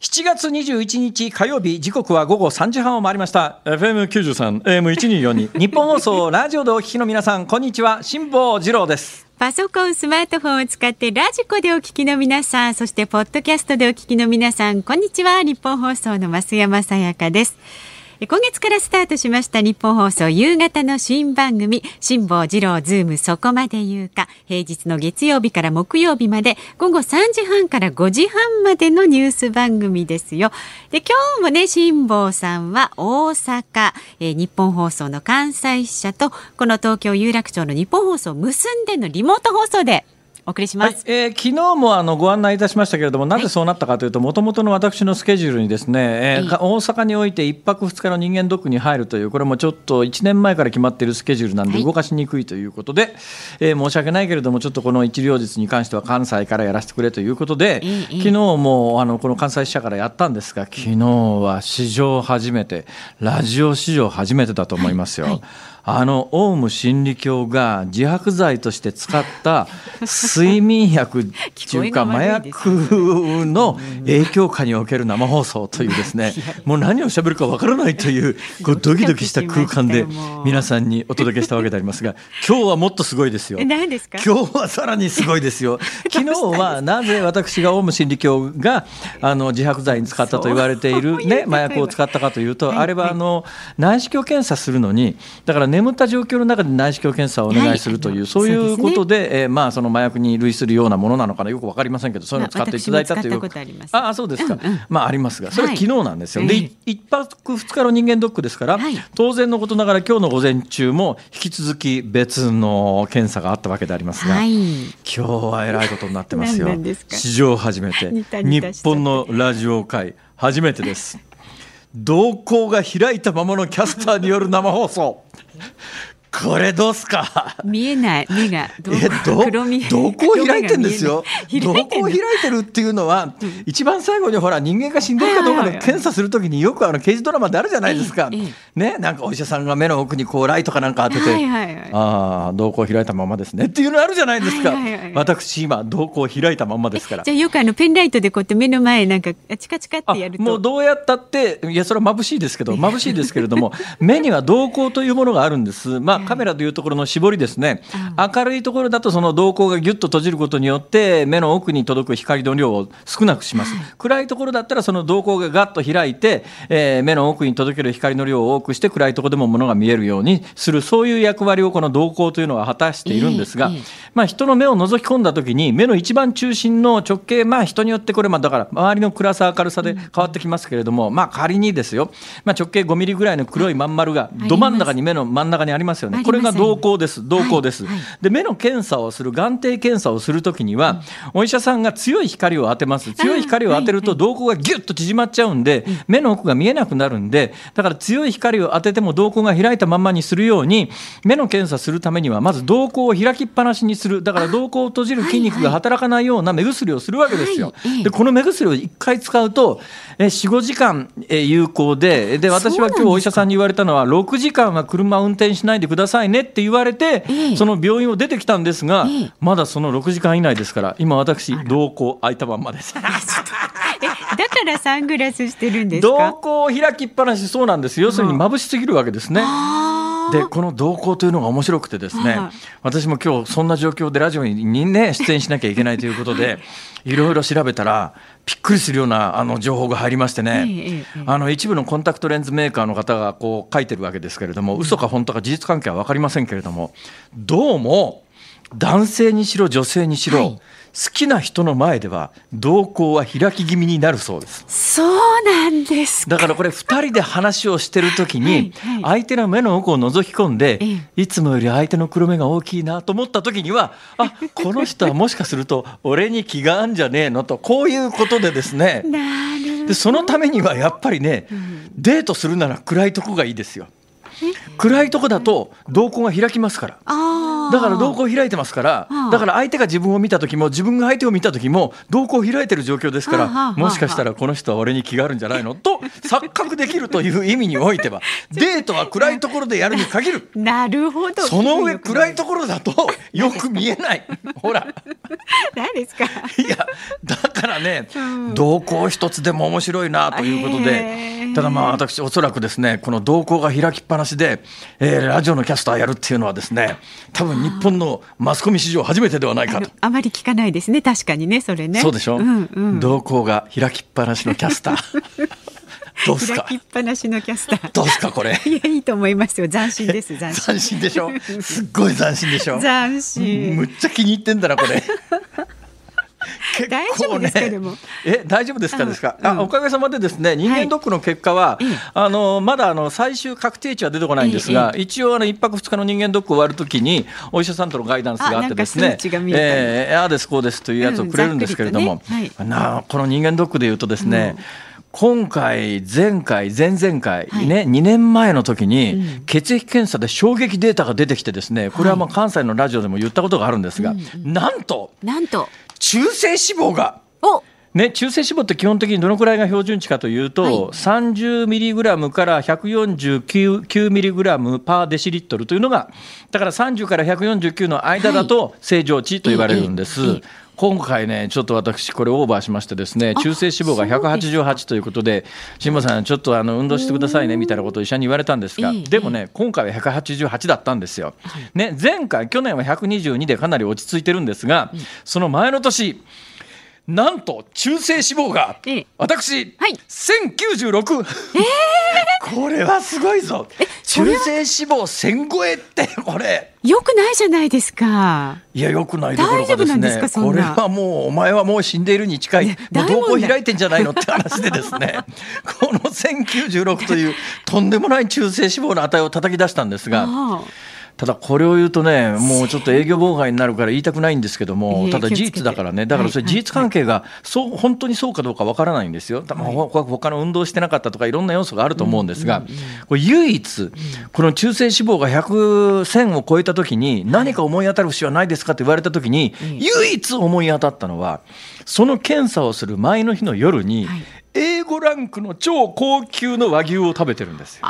7月21日火曜日時刻は午後3時半を回りました FM93 AM1242 日本放送ラジオでお聞きの皆さんこんにちは辛坊治郎ですパソコン、スマートフォンを使ってラジコでお聞きの皆さん、そしてポッドキャストでお聞きの皆さん、こんにちは。日本放送の増山さやかです。今月からスタートしました日本放送夕方の新番組辛坊治郎ズームそこまで言うか平日の月曜日から木曜日まで午後3時半から5時半までのニュース番組ですよ。で今日もね辛坊さんは大阪、えー、日本放送の関西支社とこの東京有楽町の日本放送を結んでのリモート放送でお送りします、はい、えー、昨日もあのご案内いたしましたけれども、なぜそうなったかというと、もともとの私のスケジュールにですね、えー、大阪において1泊2日の人間ドックに入るという、これもちょっと1年前から決まっているスケジュールなんで、動かしにくいということで、はい、えー、申し訳ないけれども、ちょっとこの一両日に関しては関西からやらせてくれということで、昨日もあのこの関西支社からやったんですが、昨日は史上初めて、ラジオ史上初めてだと思いますよ。はいあのオウム真理教が自白剤として使った睡眠薬っていうか 麻薬の影響下における生放送というですね。もう何をしゃべるかわからないという こうドキドキした空間で皆さんにお届けしたわけでありますが今日はもっとすごいですよ。今日はさらにすごいですよ。昨日はなぜ私がオウム真理教があの自白剤に使ったと言われているね麻薬を使ったかというとあれはあの内視鏡検査するのにだから眠った状況の中で内視鏡検査をお願いするという、はい、そういうことで、ね、えー、まあその麻薬に類するようなものなのかな。よくわかりませんけどそういうのを使っていただいたというああそうですか、うんうん、まあありますが。それは昨日なんですよ、はい、で一泊二日の人間ドックですから、はい、当然のことながら今日の午前中も引き続き別の検査があったわけでありますが、はい、今日はえらいことになってますよ。史上初めて。日本のラジオ界初めてです瞳孔が開いたままのキャスターによる生放送。これどうすか？見えない。目が。えどどこを開いてんですよ？どこを開いてるっていうのは、うん、一番最後にほら人間が死んでるかどうかで検査するときによくあの刑事ドラマであるじゃないですか、ねなんかお医者さんが目の奥にこうライトかなんか当てて、はいはいはい、ああ瞳孔開いたままですねっていうのあるじゃないですか、はいはいはい、私今瞳孔開いたままですから。じゃあよくあのペンライトでこうやって目の前なんかチカチカってやると。もうどうやったっていやそれは眩しいですけど眩しいですけれども 目には瞳孔というものがあるんです。まあカメラでいうところの絞りですね、明るいところだとその瞳孔がぎゅっと閉じることによって目の奥に届く光の量を少なくします、暗いところだったらその瞳孔がガッと開いて、えー、目の奥に届ける光の量を多くして暗いところでも物が見えるようにする。そういう役割をこの瞳孔というのは果たしているんですが、まあ、人の目を覗き込んだ時に目の一番中心の直径まあ人によってこれまあだから周りの暗さ明るさで変わってきますけれども、まあ仮にですよ、まあ、直径5ミリぐらいの黒いまん丸がど真ん中に目の真ん中にありますよね。これが瞳孔です。瞳孔です。はいはい、で目の検査をする眼底検査をするときには、お医者さんが強い光を当てます。強い光を当てると瞳孔がギュッと縮まっちゃうんで、目の奥が見えなくなるんで、だから強い光を当てても瞳孔が開いたままにするように、目の検査するためにはまず瞳孔を開きっぱなしにする。だから瞳孔を閉じる筋肉が働かないような目薬をするわけですよ。でこの目薬を1回使うと45時間有効でで私は今日お医者さんに言われたのは6時間は車を運転しないでくださいねって言われて、その病院を出てきたんですが、まだその6時間以内ですから今私瞳孔開いたまんまです。だからサングラスしてるんですか？瞳孔を開きっぱなしそうなんです要するに眩しすぎるわけですね。でこの動向というのが面白くてですね、はい、私も今日そんな状況でラジオにね出演しなきゃいけないということでい。ろいろ調べたらびっくりするようなあの情報が入りましてね、あの一部のコンタクトレンズメーカーの方がこう書いてるわけですけれども、嘘か本当か事実関係は分かりませんけれどもどうも男性にしろ女性にしろ、はい。好きな人の前では瞳孔は開き気味になるそうです。そうなんですだからこれ2人で話をしてる時に相手の目の奥を覗き込んでいつもより相手の黒目が大きいなと思った時にはあこの人はもしかすると 俺に気があんじゃねえのとこういうことでですね。でそのためにはやっぱりねデートするなら暗いとこがいいですよ。暗いとこだと瞳孔が開きますから。あだから瞳孔開いてますからだから相手が自分を見た時も自分が相手を見た時も瞳孔開いてる状況ですからもしかしたらこの人は俺に気があるんじゃないの？と錯覚できるという意味においては デートは暗いところでやるに限る。なるほど。その上暗いところだとよく見えない。ほら。何ですか？いやだからね、瞳孔一つでも面白いなということで、ただまあ私おそらくですねこの瞳孔が開きっぱなしで、えー、ラジオのキャスターやるっていうのはですね多分日本のマスコミ史上初めてではないかと。あまり聞かないですね。確かにね。それね。そうでしょ、うんうん、瞳孔が開きっぱなしのキャスター。どうすか？開きっぱなしのキャスター。どうすかこれ？いやいいと思いますよ。斬新です。斬新。斬新でしょ？すっごい斬新でしょ？斬新。むっちゃ気に入ってんだなこれ大丈夫ですか、でも。え、大丈夫ですかですか？あ、おかげさまでですね、人間ドックの結果は、あのまだあの最終確定値は出てこないんですが、一応あの一泊二日の人間ドック終わるときにお医者さんとのガイダンスがあってですね、えー、ああですこうですというやつをくれるんですけれども、なこの人間ドックでいうとですね。今回、前回、前々回、はい、ね、2年前の時に、血液検査で衝撃データが出てきてですね、これはまあ関西のラジオでも言ったことがあるんですが、なんと、なんと、中性脂肪が、ね、中性脂肪って基本的にどのくらいが標準値かというと、はい、30ミリグラムから149ミリグラムパーデシリットルというのが、だから30から149の間だと正常値と言われるんです。はい今回ね、ちょっと私、これオーバーしましてですね、中性脂肪が188ということで、辛坊さん、ちょっとあの運動してくださいねみたいなことを医者に言われたんですが、でもね、今回は188だったんですよ。ね、前回、去年は122でかなり落ち着いてるんですが、その前の年、なんと中性脂肪が、私、はい、1096、えー、これはすごいぞ。中性脂肪1000超えってこれ。よくないじゃないですか。いやよくないどころかですね。これはもうお前はもう死んでいるに近い。もう瞳孔開いてんじゃないのって話でですね。この1096というとんでもない中性脂肪の値を叩き出したんですが。ただこれを言うとね、もうちょっと営業妨害になるから言いたくないんですけども、ただ事実だからね、だからそれ事実関係がそう本当にそうかどうかわからないんですよ、他の運動してなかったとか、いろんな要素があると思うんですが、これ唯一、この中性脂肪が100、1000を超えたときに、何か思い当たる節はないですかって言われたときに、唯一思い当たったのは、その検査をする前の日の夜に、A5 ランクの超高級の和牛を食べてるんですよ。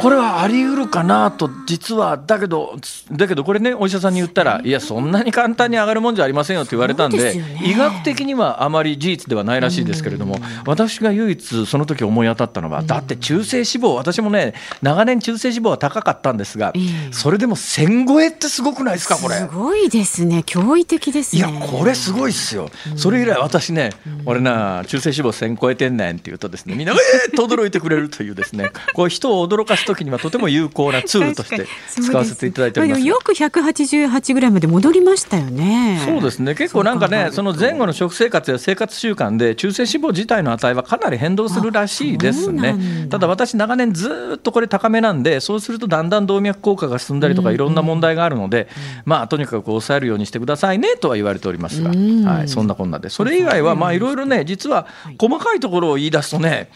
これはあり得るかなと実はだけどだけどこれねお医者さんに言ったらいやそんなに簡単に上がるもんじゃありませんよって言われたんで、ね、医学的にはあまり事実ではないらしいですけれども私が唯一その時思い当たったのはだって中性脂肪私もね長年中性脂肪は高かったんですがそれでも1000超えってすごくないですかこれ。すごいですね。驚異的ですね。いやこれすごいっすよ。それ以来私ね俺な中性脂肪1000超えてんねんって言うとですねみんなえーっと驚いてくれるというですねこう人を驚かす時にはとても有効なツールとして使わせていただいております。よく188グラムで戻りましたよね。そうですね。結構なんかねその前後の食生活や生活習慣で中性脂肪自体の値はかなり変動するらしいですね。ただ私長年ずっとこれ高めなんでそうするとだんだん動脈硬化が進んだりとかいろんな問題があるので、まあとにかく抑えるようにしてくださいねとは言われておりますが、はい、そんなこんなで。それ以外はまあいろいろね実は細かいところを言い出すとね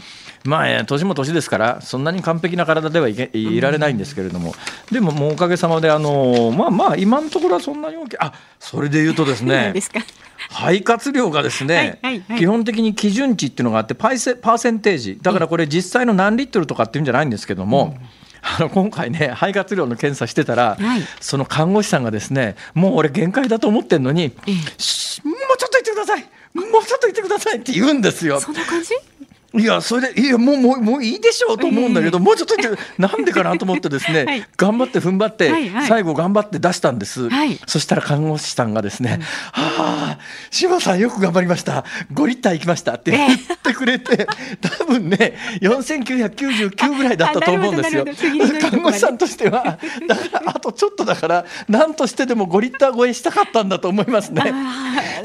まあ、年も年ですから、そんなに完璧な体ではいけいられないんですけれども、でも、もうおかげさまで、あのまあまあ、今のところはそんなに大きい、あそれで言うとですね、肺活量がですね、はいはいはい、基本的に基準値っていうのがあってパイセ、パーセンテージ、だからこれ、実際の何リットルとかっていうんじゃないんですけども、うん。あの今回ね肺活量の検査してたら、はい、その看護師さんがですねもう俺限界だと思ってんのに、もうちょっと言ってください！もうちょっと言ってください！って言うんですよ。そんな感じ？いやそれでいやもうもうもういいでしょうと思うんだけど、えー、もうちょっと なんでかなと思ってですね、はい、頑張って踏ん張って、はいはい、最後頑張って出したんです、はい、そしたら看護師さんがですね「はあ柴さんよく頑張りました。5リッターいきました」って言ってくれて、えー、多分ね4999ぐらいだったと思うんですよ。看護師さんとしては。だからあとちょっとだから何としてでも5リッター超えしたかったんだと思いますね。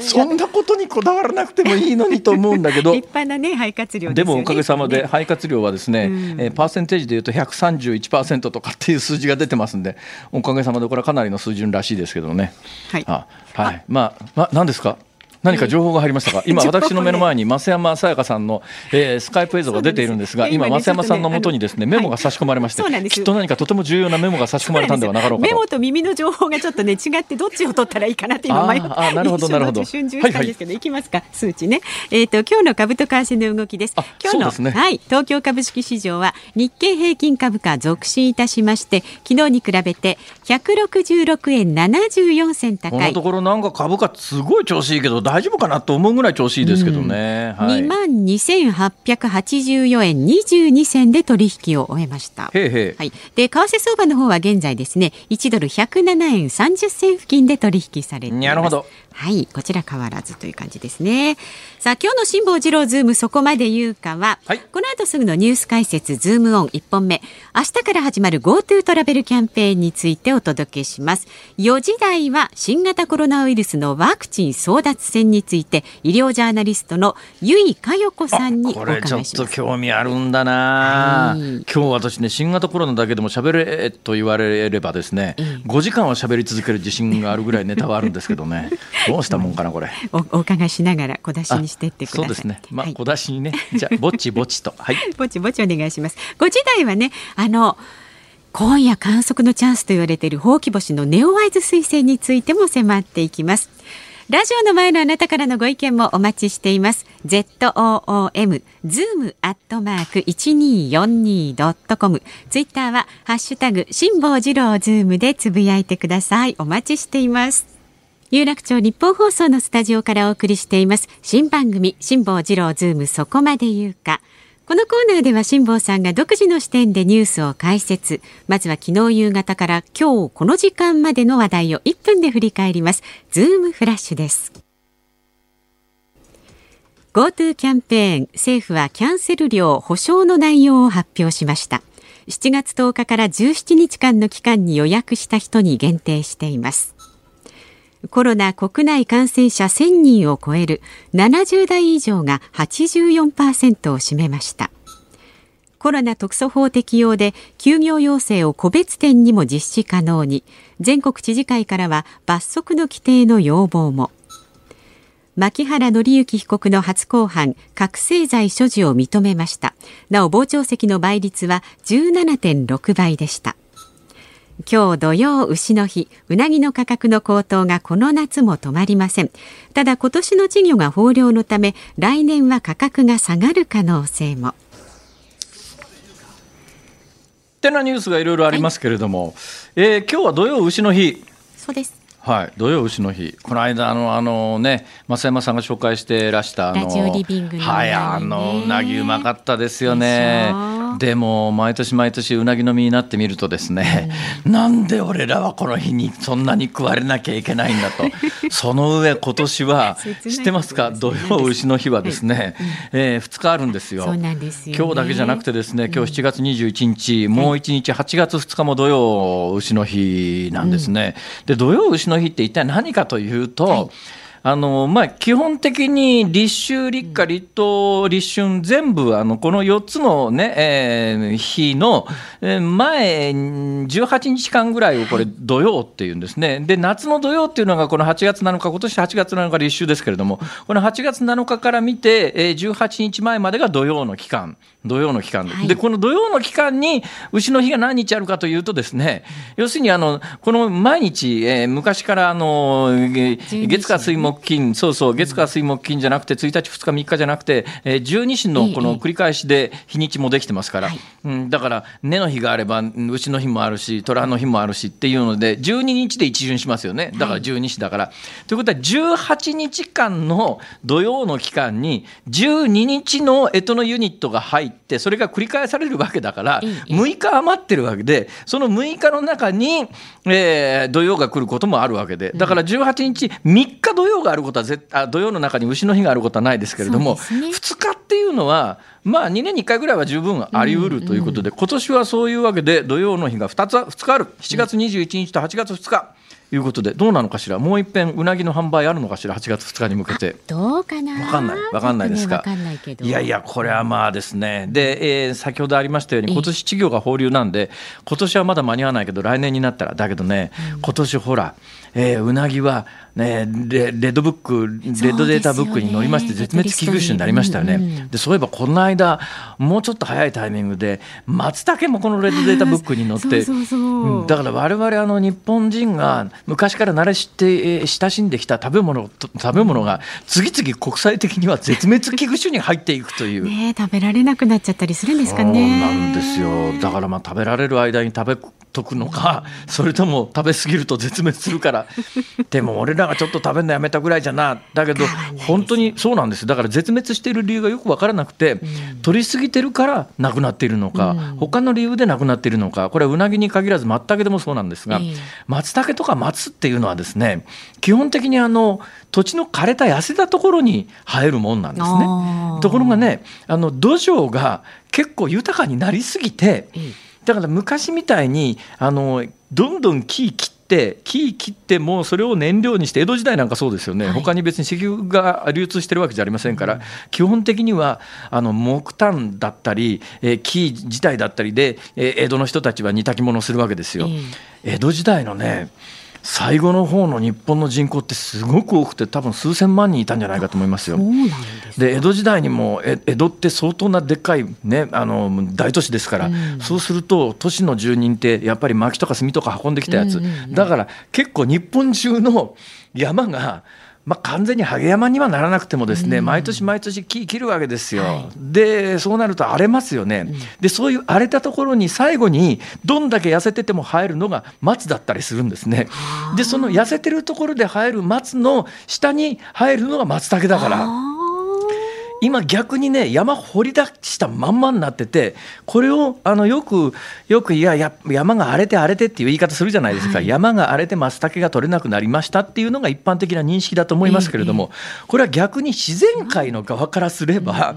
そんなことにこだわらなくてもいいのにと思うんだけど。立派なね肺活量でもおかげさまで肺活量はですね、うん、えー、パーセンテージでいうと131%とかっていう数字が出てますんでおかげさまでこれはかなりの数字らしいですけどね。はい、あはい、まあ、まあ、何ですか？何か情報が入りましたか、今私の目の前に増山さやかさんの、えー、スカイプ映像が出ているんですが今増山さんのもとにですねメモが差し込まれまして、きっと何かとても重要なメモが差し込まれたんではなかろうかメモと耳の情報がちょっとね違ってどっちを取ったらいいかなって今迷ってあなるほどなるほど。瞬順したんですけど、はいはい、いきますか数値ね。えっ、ー、と今日の株と為替の動きです。今日の、ね、はい。東京株式市場は日経平均株価続伸いたしまして昨日に比べて166円74銭高い。このところなんか株価すごい調子いいけど大丈夫かなと思うぐらい調子いいですけどね、うん。はい、2万2884円22銭で取引を終えました。へへはい、で為替相場の方は現在ですね1ドル107円30銭付近で取引されています。なるほどはいこちら変わらずという感じですね。さあ今日の辛坊治郎ズームそこまで言うかは、はい、この後すぐのニュース解説ズームオン1本目。明日から始まる GoTo トラベルキャンペーンについてお届けします。4時台は新型コロナウイルスのワクチン争奪戦について医療ジャーナリストの由井佳代子さんにこれちょっと興味あるんだな、はい、今日私ね新型コロナだけでも喋れと言われればですね、うん、5時間は喋り続ける自信があるぐらいネタはあるんですけどねどうしたもんかなこれ。おお伺いしながら小出しにしてってください。そうですね。まあ、はい、小出しにね。じゃあ ぼちぼちと。はい。ぼちぼちお願いします。5時台はねあの今夜観測のチャンスと言われているほうき星のネオワイズ彗星についても迫っていきます。ラジオの前のあなたからのご意見もお待ちしています。ZOOM zoom アットマーク 1242.com ツイッターはハッシュタグ辛坊治郎ズームでつぶやいてください。お待ちしています有楽町日本放送のスタジオからお送りしています。新番組辛坊治郎ズームそこまで言うか。このコーナーでは辛坊さんが独自の視点でニュースを解説。まずは昨日夕方から今日この時間までの話題を1分で振り返ります。ズームフラッシュです。GoTo キャンペーン政府はキャンセル料保証の内容を発表しました。7月10日から17日間の期間に予約した人に限定しています。コロナ国内感染者1000人を超える70代以上が84%を占めました。コロナ特措法適用で休業要請を個別店にも実施可能に全国知事会からは罰則の規定の要望も。牧原紀之被告の初公判覚醒剤所持を認めました。なお傍聴席の倍率は17.6倍でした。今日土曜牛の日うなぎの価格の高騰がこの夏も止まりません。ただ今年の稚魚が豊漁のため来年は価格が下がる可能性も。ってなニュースがいろいろありますけれども、はい、えー、今日は土曜牛の日。そうです。はい、土曜牛の日、この間あのあのね、増山さんが紹介してらしたあの、はい、あのうなぎうまかったですよね。でも毎年毎年うなぎの身になってみるとですね、うん、なんで俺らはこの日にそんなに食われなきゃいけないんだと。その上今年は知ってますか？土曜牛の日はですね、はい、えー、2日あるんですよ。今日だけじゃなくてですね今日7月21日、うん、もう1日8月2日も土曜牛の日なんですね、うん、で土曜牛の日って一体何かというと、はいあのまあ、基本的に立秋、立夏、立冬、立春、全部あのこの4つのね、えー、日の前18日間ぐらいをこれ土曜っていうんですね。で夏の土曜っていうのがこの8月7日今年8月7日立秋ですけれどもこの8月7日から見て18日前までが土曜の期間土曜の期間。ではい、でこの土曜の期間に牛の日が何日あるかというとですね要するにあのこの毎日、えー、昔からあの月火水木金そうそう月火水木金じゃなくて1日2日3日じゃなくて、えー、十二支のこの繰り返しで日にちもできてますから、うん、だから根の日があれば牛の日もあるし虎の日もあるしっていうので12日で一巡しますよね。だから十二支だから。はい、ということは18日間の土曜の期間に12日の干支のユニットが入ってってそれが繰り返されるわけだから6日余ってるわけでその6日の中に、えー、土曜が来ることもあるわけで。だから18日3日土曜があることは絶あ土曜の中に牛の日があることはないですけれども、ね、2日っていうのはまあ2年に1回ぐらいは十分あり得るということで、今年はそういうわけで土曜の日が2つ2日ある。7月21日と8月2日。いうことでどうなのかしら？もう一遍うなぎの販売あるのかしら？8月2日に向けて。どうかな？わかんない。わかんないですか、ね、いやいやこれはまあですね。で、えー、先ほどありましたように今年稚魚が放流なんで今年はまだ間に合わないけど来年になったら。だけどね、うん、今年ほら、えー、うなぎはね、レレッドブックレッドデータブックに載りまして絶滅危惧種になりましたよね。うんうん、でそういえばこの間もうちょっと早いタイミングで松茸もこのレッドデータブックに載ってだから我々あの日本人が昔から慣れして親しんできた食べ物食べ物が次々国際的には絶滅危惧種に入っていくという。ね食べられなくなっちゃったりするんですかね。そうなんですよだからまあ食べられる間に食べとくのか それとも食べ過ぎると絶滅するから。でも俺らがちょっと食べるのやめたぐらいじゃな。だけど本当にそうなんです。だから絶滅している理由がよく分からなくて、取り過ぎてるからなくなっているのか、他の理由でなくなっているのか。これはうなぎに限らず松茸でもそうなんですが、松茸とか松っていうのはですね基本的にあの土地の枯れた痩せたところに生えるもんなんですね。ところがねあの土壌が結構豊かになりすぎて、だから昔みたいにあのどんどん木切って木切ってもそれを燃料にして江戸時代なんかそうですよね、はい、他に別に石油が流通してるわけじゃありませんから、うん、基本的にはあの木炭だったり、えー、木自体だったりで、えー、江戸の人たちは煮炊き物をするわけですよ。江戸時代のね最後の方の日本の人口ってすごく多くて多分数千万人いたんじゃないかと思いますよ。で江戸時代にも江戸って相当なでっかい、ね、あの大都市ですから、うん、そうすると都市の住人ってやっぱり薪とか炭とか運んできたやつ、だから結構日本中の山がまあ、完全にハゲ山にはならなくてもですね、うん、毎年毎年木切るわけですよ、はい、でそうなると荒れますよね、うん、でそういう荒れたところに最後にどんだけ痩せてても生えるのが松だったりするんですね。でその痩せてるところで生える松の下に生えるのが松茸だから。今逆にね山掘り出したまんまになっててこれをあのよくよくいやや山が荒れて荒れてっていう言い方するじゃないですか、はい、山が荒れて松茸が取れなくなりましたっていうのが一般的な認識だと思いますけれども、これは逆に自然界の側からすれば、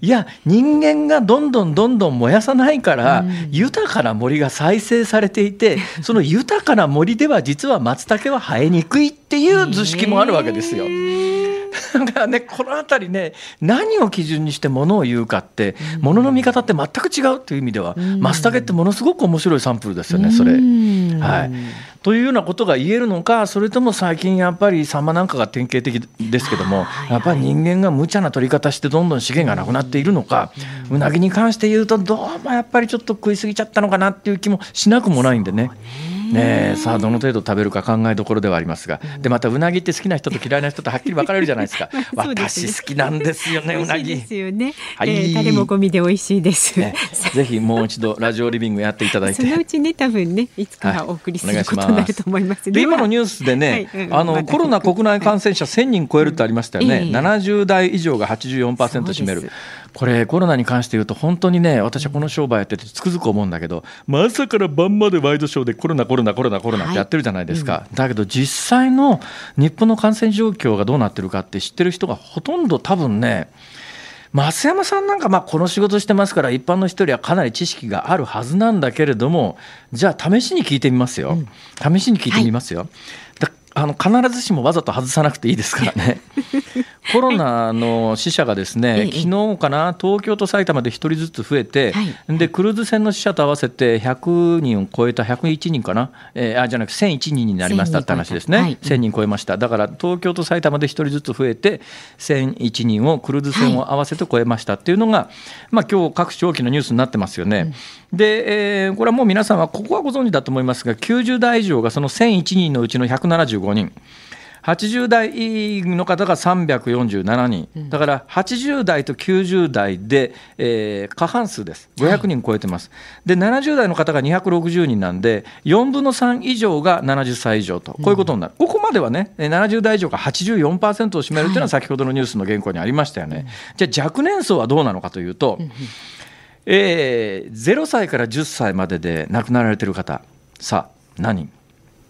いや人間がどんどんどんどん燃やさないから、豊かな森が再生されていて その豊かな森では実は松茸は生えにくいっていう図式もあるわけですよ。だからねこの辺りね何を基準にしてものを言うかってものの見方って全く違うという意味ではマスタケってものすごく面白いサンプルですよねそれ。はい、というようなことが言えるのかそれとも最近やっぱりサンマなんかが典型的ですけどもやっぱり人間が無茶な取り方してどんどん資源がなくなっているのかうなぎに関して言うとどうもやっぱりちょっと食い過ぎちゃったのかなっていう気もしなくもないんでね。ねさあどの程度食べるか考えどころではありますが、でまたうなぎって好きな人と嫌いな人とはっきり分かれるじゃないですか。私好きなんですよねうなぎ。ですよね、はい、えー、タレも込みで美味しいです、ね、ぜひもう一度ラジオリビングやっていただいて。そのうちね多分ねいつかお送りすることになると思います、で今のニュースでね、はい。うん、あのコロナ国内感染者1000人超えるってありましたよね、えー、70代以上が84%占めるこれコロナに関して言うと本当にね私はこの商売やっててつくづく思うんだけど、まあ、朝から晩までワイドショーでコロナコロナコロナコロナってやってるじゃないですか、はいうん、だけど実際の日本の感染状況がどうなってるかって知ってる人がほとんど多分ね増山さんなんかまあこの仕事してますから一般の人よりはかなり知識があるはずなんだけれどもじゃあ試しに聞いてみますよ、うん、試しに聞いてみますよ、はいあの必ずしもわざと外さなくていいですからね。コロナの死者がですね、昨日かな、東京と埼玉で1人ずつ増えて、はい、でクルーズ船の死者と合わせて100人を超えた101人かな、えー、あじゃなくて1001人になりましたって話ですね、はい、1000人超えました、だから東京と埼玉で1人ずつ増えて、1001人をクルーズ船を合わせて超えましたっていうのが、はい。まあ今日各地大きなニュースになってますよね。うん、で、えー、これはもう皆さんはここはご存知だと思いますが、90代以上がその1001人のうちの175人。80代の方が347人、だから80代と90代で、えー、過半数です、500人超えてます、はい、で70代の方が260人なんで、4分の3以上が70歳以上と、こういうことになる、うん、ここまではね、70代以上が84%を占めるというのは、先ほどのニュースの原稿にありましたよね。はい、じゃあ、若年層はどうなのかというと、えー、0歳から10歳までで亡くなられてる方、さあ、何人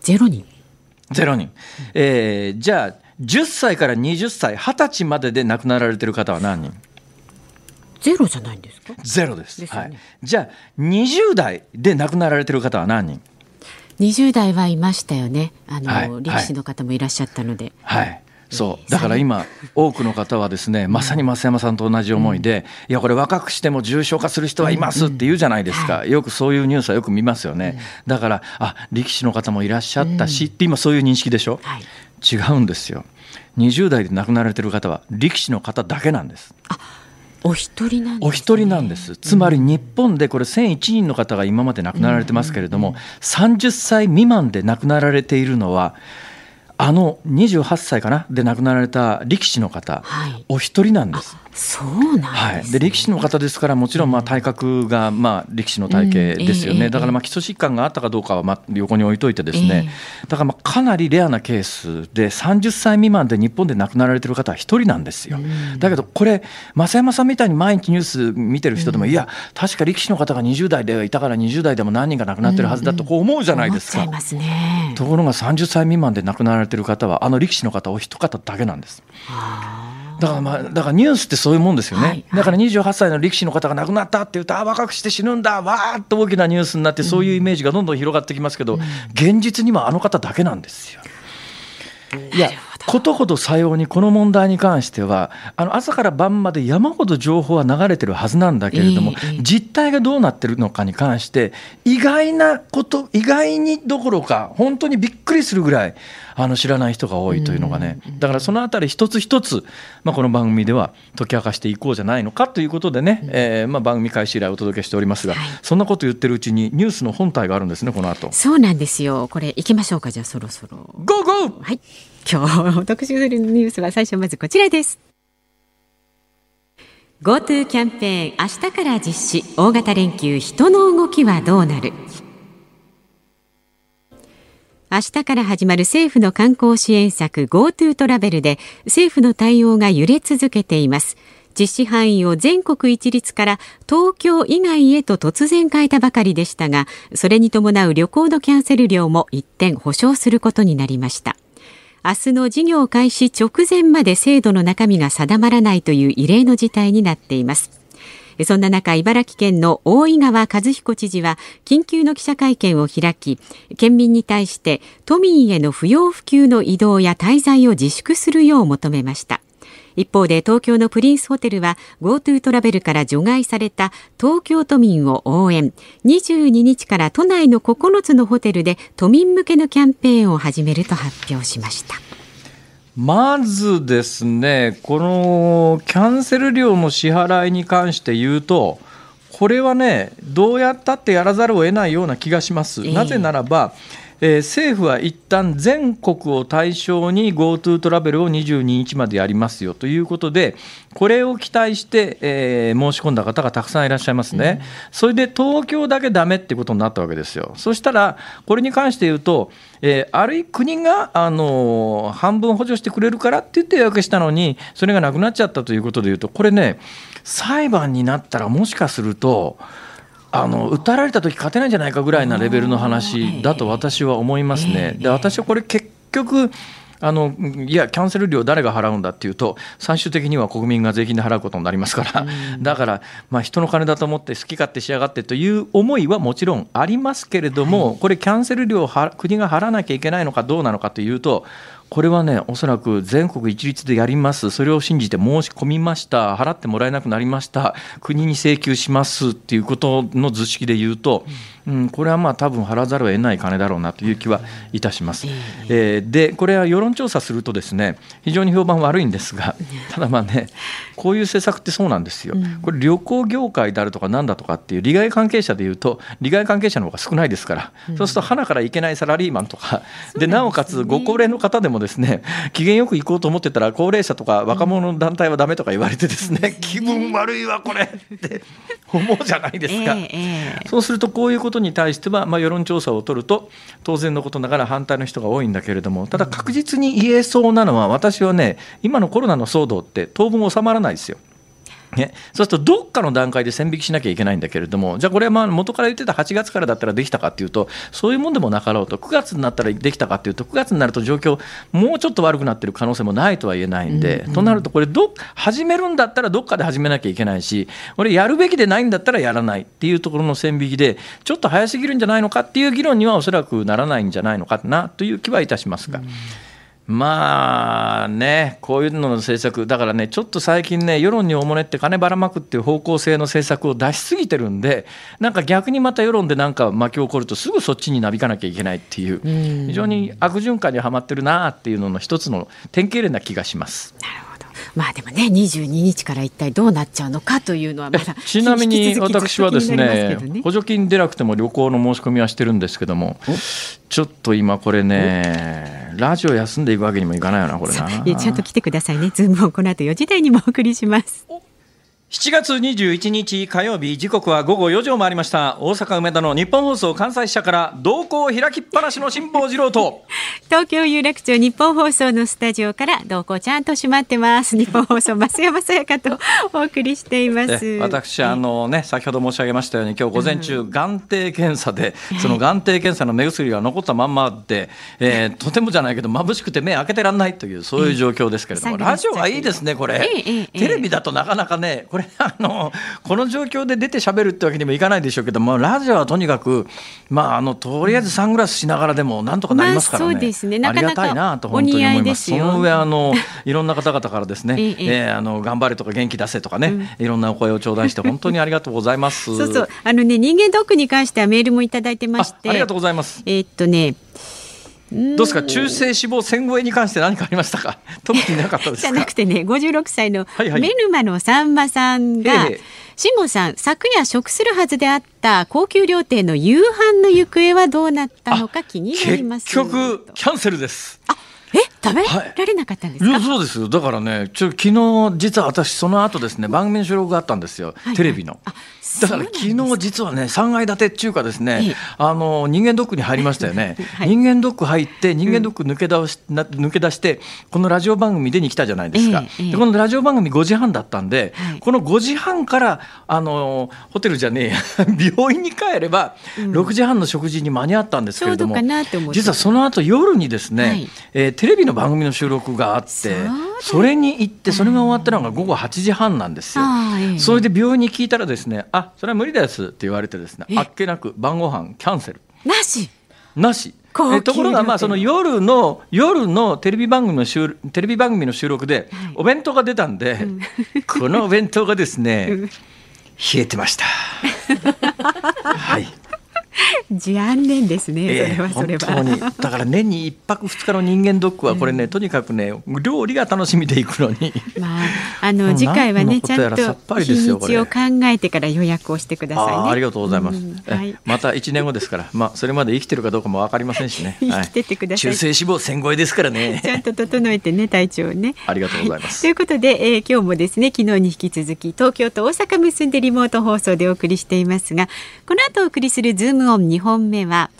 ?0 人。0人、えー、じゃあ10歳から20歳20歳までで亡くなられてる方は何人？ゼロじゃないんですか？ゼロです、ね、はい、じゃあ20代で亡くなられてる方は何人？20代はいましたよね。あの、はい、力士の方もいらっしゃったので。はい、はいそう。だから今多くの方はですねまさに増山さんと同じ思いで、いやこれ若くしても重症化する人はいますって言うじゃないですか、よくそういうニュースはよく見ますよね、だからあ力士の方もいらっしゃったしって今そういう認識でしょ、違うんですよ。20代で亡くなられてる方は力士の方だけなんです。お一人なんです、ね、お一人なんです。つまり日本でこれ1001人の方が今まで亡くなられてますけれども、うんうんうん、30歳未満で亡くなられているのはあの28歳かなで亡くなられた力士の方、はい、お一人なんです。そうなんです、ね、はい、で力士の方ですからもちろんまあ体格がまあ力士の体型ですよね、うんえー、だからまあ基礎疾患があったかどうかはまあ横に置いといてですね、えー、だからまあかなりレアなケースで30歳未満で日本で亡くなられてる方は一人なんですよ、うん、だけどこれ増山さんみたいに毎日ニュース見てる人でも、うん、いや確か力士の方が20代でいたから20代でも何人か亡くなってるはずだとこう思うじゃないですか、ね、ところが30歳未満で亡くなられてる方はあの力士の方お一方だけなんです。だからまあだからニュースってそういうもんですよね、はいはい、だから28歳の力士の方が亡くなったって言うとあ若くして死ぬんだわーっと大きなニュースになってそういうイメージがどんどん広がってきますけど、うん、現実にはあの方だけなんですよ。いやことほどさようにこの問題に関してはあの朝から晩まで山ほど情報は流れてるはずなんだけれども、実態がどうなってるのかに関して意外なこと意外にどころか本当にびっくりするぐらいあの知らない人が多いというのがね。だからそのあたり一つ一つ、まあ、この番組では解き明かしていこうじゃないのかということでね、えー、まあ番組開始以来お届けしておりますが、そんなこと言ってるうちにニュースの本体があるんですねこの後。そうなんですよ。これ行きましょうかじゃあそろそろ。ゴーゴー！はい今日特集するニュースは最初まずこちらです。GoTo キャンペーン明日から実施大型連休人の動きはどうなる？明日から始まる政府の観光支援策 GoTo トラベルで政府の対応が揺れ続けています。実施範囲を全国一律から東京以外へと突然変えたばかりでしたがそれに伴う旅行のキャンセル料も一転保証することになりました。明日の事業開始直前まで制度の中身が定まらないという異例の事態になっていますそんな中、茨城県の大井川和彦知事は緊急の記者会見を開き、県民に対して都民への不要不急の移動や滞在を自粛するよう求めました。一方で東京のプリンスホテルは GoTo トラベルから除外された東京都民を応援。22日から都内の9つのホテルで都民向けのキャンペーンを始めると発表しました。まずですねこのキャンセル料の支払いに関して言うとこれはねどうやったってやらざるを得ないような気がします。なぜならば、えー、政府は一旦全国を対象に GoTo トラベルを22日までやりますよ。ということで、これを期待して、えー、申し込んだ方がたくさんいらっしゃいますね、うん、それで東京だけだめってことになったわけですよ。そしたら、これに関して言うと、えー、あるい国が、あのー、半分補助してくれるからって言って予約したのに、それがなくなっちゃったということでいうと、これね、裁判になったら、もしかすると、あの訴えられた時勝てないんじゃないかぐらいなレベルの話だと私は思いますね。で私はこれ結局あのいや、キャンセル料誰が払うんだっていうと、最終的には国民が税金で払うことになりますから、だから、まあ、人の金だと思って好き勝手しやがってという思いはもちろんありますけれども、これ、キャンセル料を国が払わなきゃいけないのかどうなのかというと、これはね、おそらく全国一律でやります、それを信じて申し込みました、払ってもらえなくなりました、国に請求しますっていうことの図式で言うと、うん、これはまあ多分払わざるを得ない金だろうなという気はいたします。えー、で、これは世論調査すると、ですね非常に評判悪いんですが、ただまあね、こういう政策ってそうなんですよ、これ、旅行業界であるとかなんだとかっていう利害関係者でいうと、利害関係者の方が少ないですから、そうすると、花から行けないサラリーマンとか、でなおかつご高齢の方でもですね 機嫌よく行こうと思ってたら高齢者とか若者の団体はだめとか言われてですね、気分悪いわこれ。って思うじゃないですか、そうするとこういうことに対しては、まあ、世論調査を取ると当然のことながら反対の人が多いんだけれどもただ確実に言えそうなのは私はね今のコロナの騒動って当分収まらないですよ。ね、そうするとどっかの段階で線引きしなきゃいけないんだけれどもじゃあこれはまあ元から言ってた8月からだったらできたかっていうとそういうもんでもなかろうと9月になったらできたかっていうと9月になると状況もうちょっと悪くなってる可能性もないとは言えないんで、うんうん、となるとこれど始めるんだったらどっかで始めなきゃいけないしこれやるべきでないんだったらやらないっていうところの線引きでちょっと早すぎるんじゃないのかっていう議論にはおそらくならないんじゃないのかなという気はいたしますが。うんまあね、こういうのの政策、だからね、ちょっと最近ね、世論におもねって金ばらまくっていう方向性の政策を出しすぎてるんで、なんか逆にまた世論でなんか巻き起こると、すぐそっちになびかなきゃいけないっていう、非常に悪循環にはまってるなっていうのの一つの典型例な気がします。なるほど。まあでもね22日から一体どうなっちゃうのかというのはまだちなみに私はですね、ね、補助金出なくても旅行の申し込みはしてるんですけどもちょっと今これねラジオ休んでいくわけにもいかないよなこれな。いやちゃんと来てくださいね。ズームをこの後4時台にもお送りします7月21日火曜日時刻は午後4時を回りました。大阪梅田の日本放送関西支社から同行開きっぱなしの辛坊治郎と。東京有楽町日本放送のスタジオから同行ちゃんと閉まってます。日本放送増山さやかとお送りしています。私あのね先ほど申し上げましたように今日午前中、うん、眼底検査でその眼底検査の目薬が残ったまんまで、えー、とてもじゃないけど眩しくて目開けてらんないというそういう状況ですけれども、ラジオはいいですねこれ、テレビだとなかなかねこれあのこの状況で出てしゃべるってわけにもいかないでしょうけどもラジオはとにかく、まあ、あのとりあえずサングラスしながらでもなんとかなりますからね、まあ、そうですね。ありがたいなと本当に思います。その上あのいろんな方々からですね、ええー、あの頑張れとか元気出せとかね、うん、いろんなお声を頂戴して 本当にありがとうございます。そうそう。あのね人間ドックに関してはメールもいただいてまして。ありがとうございます。えー、っとねどうですか？中性脂肪線超えに関して何かありましたか？特になかったですじゃなくてね56歳のメルマのさんまさんが、はいはい辛坊さん昨夜食するはずであった高級料亭の夕飯の行方はどうなったのか気になります結局キャンセルです。あえ食べられなかったんですか、はい、そうです。だからねちょ昨日実は私その後ですね番組の収録があったんですよ、はい。はい、テレビの。だから昨日実はね3階建てっていうかですね、あの人間ドックに入りましたよね、はい、人間ドック入って人間ドック抜け出し、うん、抜け出してこのラジオ番組でに来たじゃないですか、でこのラジオ番組5時半だったんで、はい、この5時半からあのホテルじゃねえ 病院に帰れば6時半の食事に間に合ったんですけれども、うん、実はその後夜にですね、はい、えー、テレビの番組の収録があってそれに行ってそれが終わったのが午後8時半なんですよ。それで病院に聞いたらですねあそれは無理ですって言われてですねあっけなく晩ご飯キャンセル。なし？なし。えところがまあその夜の夜のテレビ番組の収テレビ番組の収録でお弁当が出たんで、このお弁当がですね、冷えてました。はい。残念ですね、えー、それはそれは。本当にだから年に一泊二日の人間ドックはこれね、うん、とにかくね料理が楽しみでいくのに。まああの次回はねちゃんと日にちを考えてから予約をしてください、ね、あありがとうございます。うんはい、また一年後ですから、まあそれまで生きてるかどうかもわかりませんしね。生きててください。中性脂肪千超えですからね。ちゃんと整えてね体調ね。ありがとうございます。ということで、えー、今日もですね昨日に引き続き東京と大阪結んでリモート放送でお送りしていますが、この後お送りするズームオン2本目は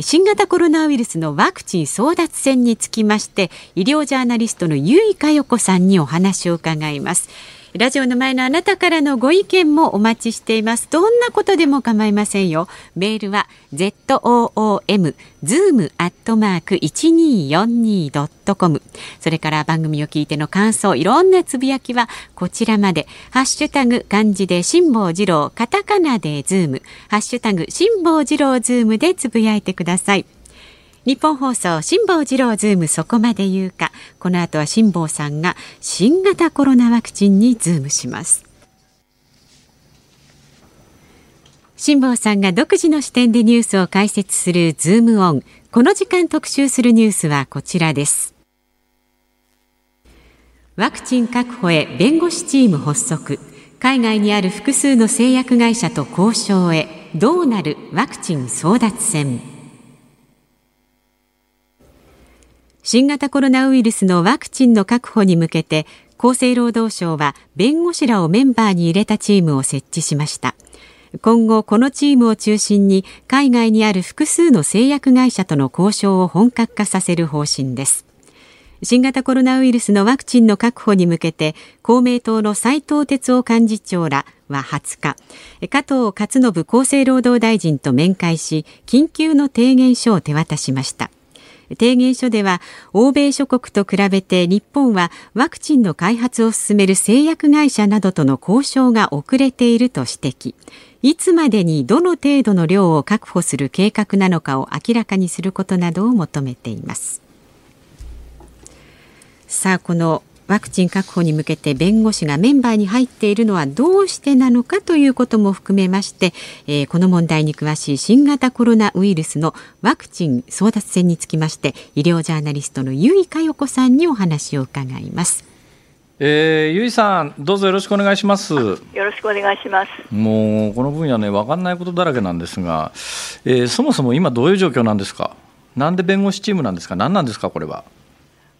新型コロナウイルスのワクチン争奪戦につきまして医療ジャーナリストの結井佳代子さんにお話を伺います。ラジオの前のあなたからのご意見もお待ちしています。どんなことでも構いませんよ。メールは zoom zoom アットマーク一二四二ドットコム。それから番組を聞いての感想、いろんなつぶやきはこちらまで。ハッシュタグ漢字で辛坊治郎、カタカナでズーム、ハッシュタグ辛坊治郎ズームでつぶやいてください。ニッポン放送辛坊治郎ズームそこまで言うか。この後は辛坊さんが新型コロナワクチンにズームします。辛坊さんが独自の視点でニュースを解説するズームオン。この時間特集するニュースはこちらです。ワクチン確保へ弁護士チーム発足。海外にある複数の製薬会社と交渉へ。どうなるワクチン争奪戦。新型コロナウイルスのワクチンの確保に向けて厚生労働省は弁護士らをメンバーに入れたチームを設置しました。今後このチームを中心に海外にある複数の製薬会社との交渉を本格化させる方針です。新型コロナウイルスのワクチンの確保に向けて公明党の斉藤哲夫幹事長らは20日加藤勝信厚生労働大臣と面会し緊急の提言書を手渡しました。提言書では欧米諸国と比べて日本はワクチンの開発を進める製薬会社などとの交渉が遅れていると指摘。いつまでにどの程度の量を確保する計画なのかを明らかにすることなどを求めています。さあこのワクチン確保に向けて弁護士がメンバーに入っているのはどうしてなのかということも含めまして、えー、この問題に詳しい新型コロナウイルスのワクチン争奪戦につきまして医療ジャーナリストの由井佳代子さんにお話を伺います。えー、ゆいさん、どうぞよろしくお願いします。よろしくお願いします。もうこの分野ね、分かんないことだらけなんですが、えー、そもそも今どういう状況なんですか？なんで弁護士チームなんですか？何なんですか、これは？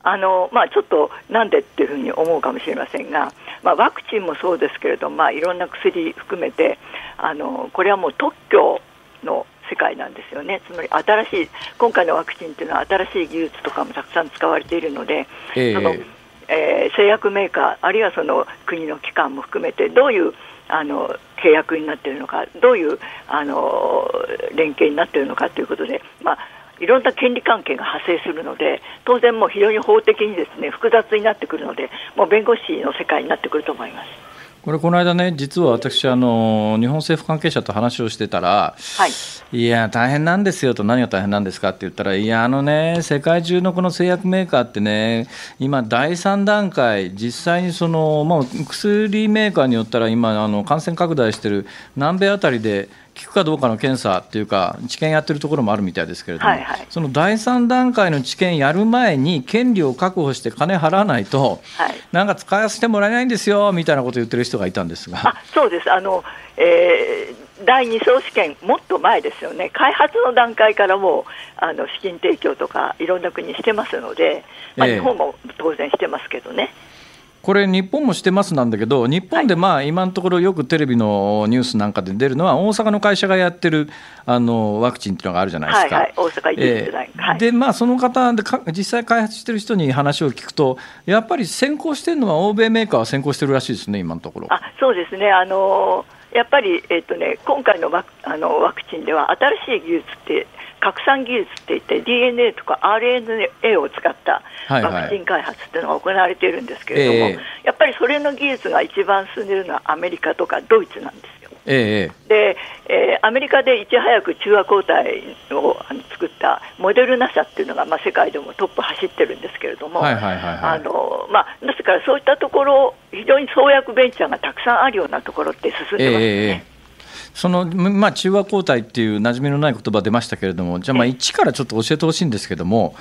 あのまあ、ちょっとなんでっていうふうに思うかもしれませんが、まあ、ワクチンもそうですけれども、まあ、いろんな薬含めてあのこれはもう特許の世界なんですよね、つまり新しい今回のワクチンというのは新しい技術とかもたくさん使われているので、えー、そのえー、製薬メーカー、あるいはその国の機関も含めて、どういうあの契約になっているのか、どういうあの連携になっているのかということで、まあいろんな権利関係が発生するので当然もう非常に法的にですね複雑になってくるのでもう弁護士の世界になってくると思います。これ、この間ね、実は私、あの日本政府関係者と話をしてたら、はい、いや、大変なんですよと、何が大変なんですかって言ったら、いや、あのね、世界中のこの製薬メーカーってね、今、第3段階、実際にその、まあ、薬メーカーによったら、今、あの感染拡大してる南米あたりで、効くかどうかの検査っていうか、治験やってるところもあるみたいですけれども、はいはい、その第3段階の治験やる前に、権利を確保して金払わないと、はい、なんか使わせてもらえないんですよみたいなことを言ってる人がいたんですが。あそうです。あの、えー、第2層試験、もっと前ですよね、開発の段階からもうあの資金提供とか、いろんな国してますので、まあ、日本も当然してますけどね。えーこれ、日本もしてますなんだけど、日本でまあ今のところよくテレビのニュースなんかで出るのは、大阪の会社がやってるあのワクチンっていうのがあるじゃないですか。はいはい、大阪えー、で、まあ、その方で実際開発してる人に話を聞くと、やっぱり先行してるのは、欧米メーカーは先行してるらしいですね、今のところ。あそうですねあのやっぱり、えーとね、今回のワあのワクチンでは、新しい技術って拡散技術っていって DNA とか RNA を使ったワクチン開発っていうのが行われているんですけれども、はいはい、やっぱりそれの技術が一番進んでいるのはアメリカとかドイツなんですよ。えー、で、えー、アメリカでいち早く中和抗体を作ったモデルナ社っていうのが、まあ、世界でもトップ走ってるんですけれども、ですからそういったところ非常に創薬ベンチャーがたくさんあるようなところって進んでますね。えーそのまあ、中和抗体っていう馴染みのない言葉出ましたけれども、じゃあ、一からちょっと教えてほしいんですけども、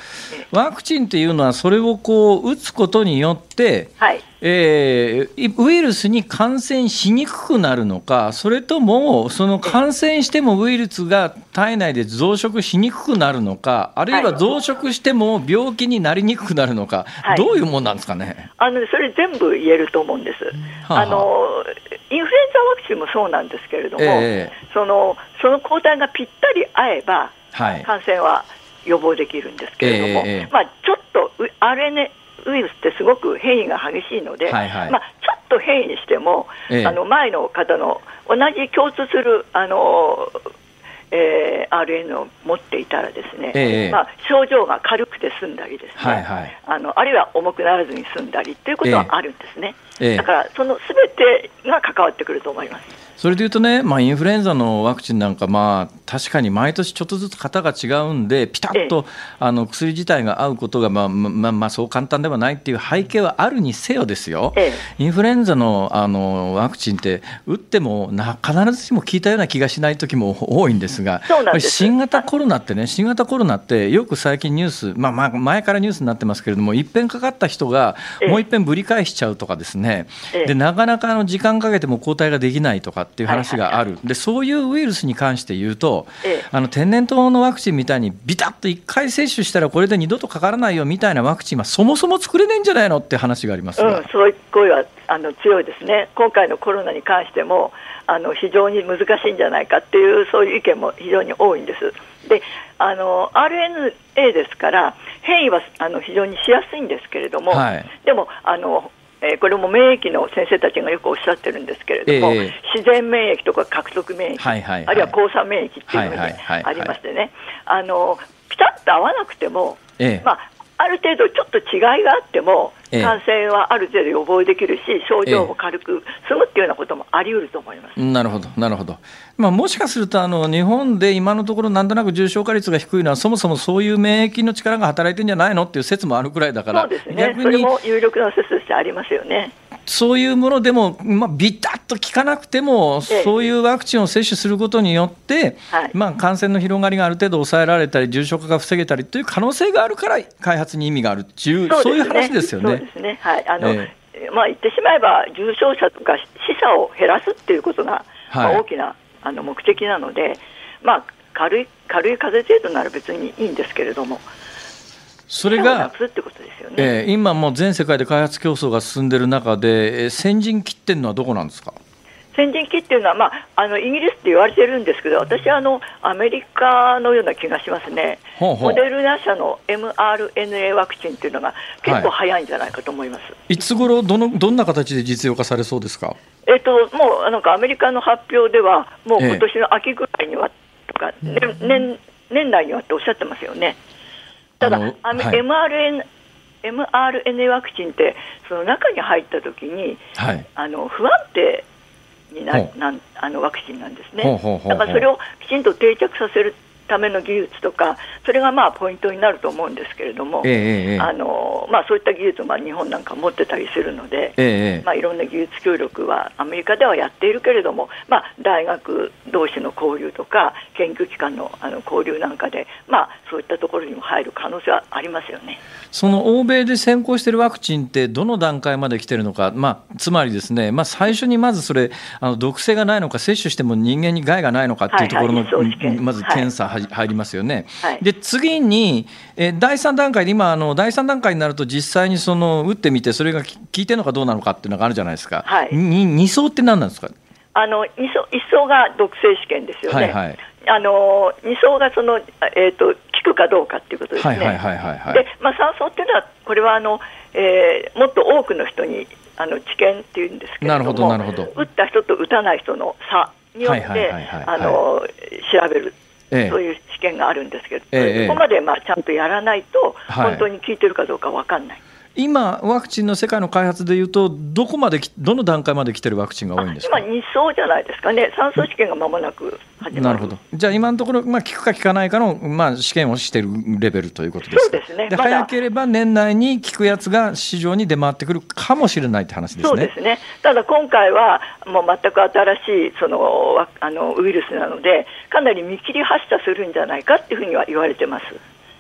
ワクチンっていうのは、それをこう打つことによって、はい、えー、ウイルスに感染しにくくなるのか、それとも、その感染してもウイルスが体内で増殖しにくくなるのか、あるいは増殖しても病気になりにくくなるのか、はい、どういうもんなんですかね？あのそれ全部言えると思うんです。はあ、あのインフルエンザワクチンもそうなんですけれども、えー、そのその抗体がぴったり合えば、感染は予防できるんですけれども、えー、まあ、ちょっと RNA ウイルスってすごく変異が激しいので、はいはい、まあ、ちょっと変異にしても、えあの前の方の同じ共通するあの、えー、RN を持っていたらですね、えまあ、症状が軽くて済んだりですね、はいはい、あのあるいは重くならずに済んだりということはあるんですね、だからそのすべてが関わってくると思います。それでいうとね、まあ、インフルエンザのワクチンなんか、まあ、確かに毎年ちょっとずつ型が違うんで、ピタッと、あの薬自体が合うことが、まあまあまあ、そう簡単ではないっていう背景はあるにせよですよ、インフルエンザのあのワクチンって、打ってもな必ずしも効いたような気がしない時も多いんですが、新型コロナってね、新型コロナって、よく最近ニュース、まあ、まあ前からニュースになってますけれども、いっぺんかかった人が、もういっぺんぶり返しちゃうとかですね、でなかなかあの時間かけても抗体ができないとか。っていう話がある、でそういうウイルスに関して言うと、ええ。あの天然痘のワクチンみたいにビタッと1回接種したらこれで二度とかからないよみたいなワクチンはそもそも作れないんじゃないのって話がありますが、うん、そういう声はあの強いですね、今回のコロナに関してもあの非常に難しいんじゃないかっていうそういう意見も非常に多いんです。であの RNA ですから変異はあの非常にしやすいんですけれども、はい。でもあの、えーこれも免疫の先生たちがよくおっしゃってるんですけれども、ええ。自然免疫とか獲得免疫、はいはいはい。あるいは交差免疫っていうのがありましてね、あのピタッと合わなくても、ええ。まあ、ある程度ちょっと違いがあっても、ええ。感染はある程度予防できるし、症状も軽く済むっていうようなこともあり得ると思います。なるほど、なるほど。まあ、もしかするとあの日本で今のところなんとなく重症化率が低いのはそもそもそういう免疫の力が働いてるんじゃないのっていう説もあるくらいだからそうですね、逆に有力な説としてありますよね。そういうものでも、まあ、ビタッと効かなくても、ええそういうワクチンを接種することによって、はいまあ、感染の広がりがある程度抑えられたり、重症化が防げたりという可能性があるから、開発に意味があるっていう、そういう話ですよね。そうですね。はい。あの、えまあ言ってしまえば重症者とか死者を減らすっていうことが、まはいあ大きなあの目的なので、まあ軽い軽い風邪程度なら別にいいんですけれども、それが今もう全世界で開発競争が進んでいる中で、えー先陣切ってるのはどこなんですか？先人期っていうのは、まあ、あのイギリスって言われてるんですけど、私はあのアメリカのような気がしますね、ほうほうモデルナ社の mRNA ワクチンっていうのが結構早いんじゃないかと思います。いつ頃どのどんな形で実用化されそうですか？えっと、もうなんかアメリカの発表では、もうええ今年の秋ぐらいにはとか、年年年内にはっておっしゃってますよね。ただ、はい mRNA, mRNA ワクチンって、その中に入った時にはい。あの不安定になんあのワクチンなんですね。だからそれをきちんと定着させるための技術とか、それがまあポイントになると思うんですけれども、あのまあ、そういった技術をまあ日本なんか持ってたりするので、ええまあ、いろんな技術協力はアメリカではやっているけれども、まあ、大学同士の交流とか研究機関のあの交流なんかで、まあ、そういったところにも入る可能性はありますよね。その欧米で先行しているワクチンってどの段階まで来てるのか、まあ、つまりですね、まあ、最初にまずそれあの毒性がないのか接種しても人間に害がないのかっていうところの、まず検査入りますよね。はいで次に、えー第3段階で今あの第3段階になると実際にその打ってみてそれがき効いてるのかどうなのかっていうのがあるじゃないですか。はいに二層って何なんですか？あの一層一層が毒性試験ですよね。はいはいあの二層がその、えー、と効くかどうかっていうことですね。で、まあ、酸素っていうのは、これはあの、えーもっと多くの人にあの治験っていうんですけれども、なるほどなるほど打った人と打たない人の差によって調べる。ええ。そういう試験があるんですけど、ええそこまでまあちゃんとやらないと、はい。本当に効いてるかどうかわかんない。今ワクチンの世界の開発でいうとどこまできどの段階まで来てるワクチンが多いんですか？今、2層じゃないですかね、酸素試験がまもなく始まる。なるほど。じゃあ今のところ、まあ、効くか効かないかの、まあ、試験をしているレベルということですか？そうですねまだ早ければ年内に効くやつが市場に出回ってくるかもしれないって話ですね。そうですね。ただ今回はもう全く新しいそのわあのウイルスなので、かなり見切り発射するんじゃないかっていうふうには言われてます。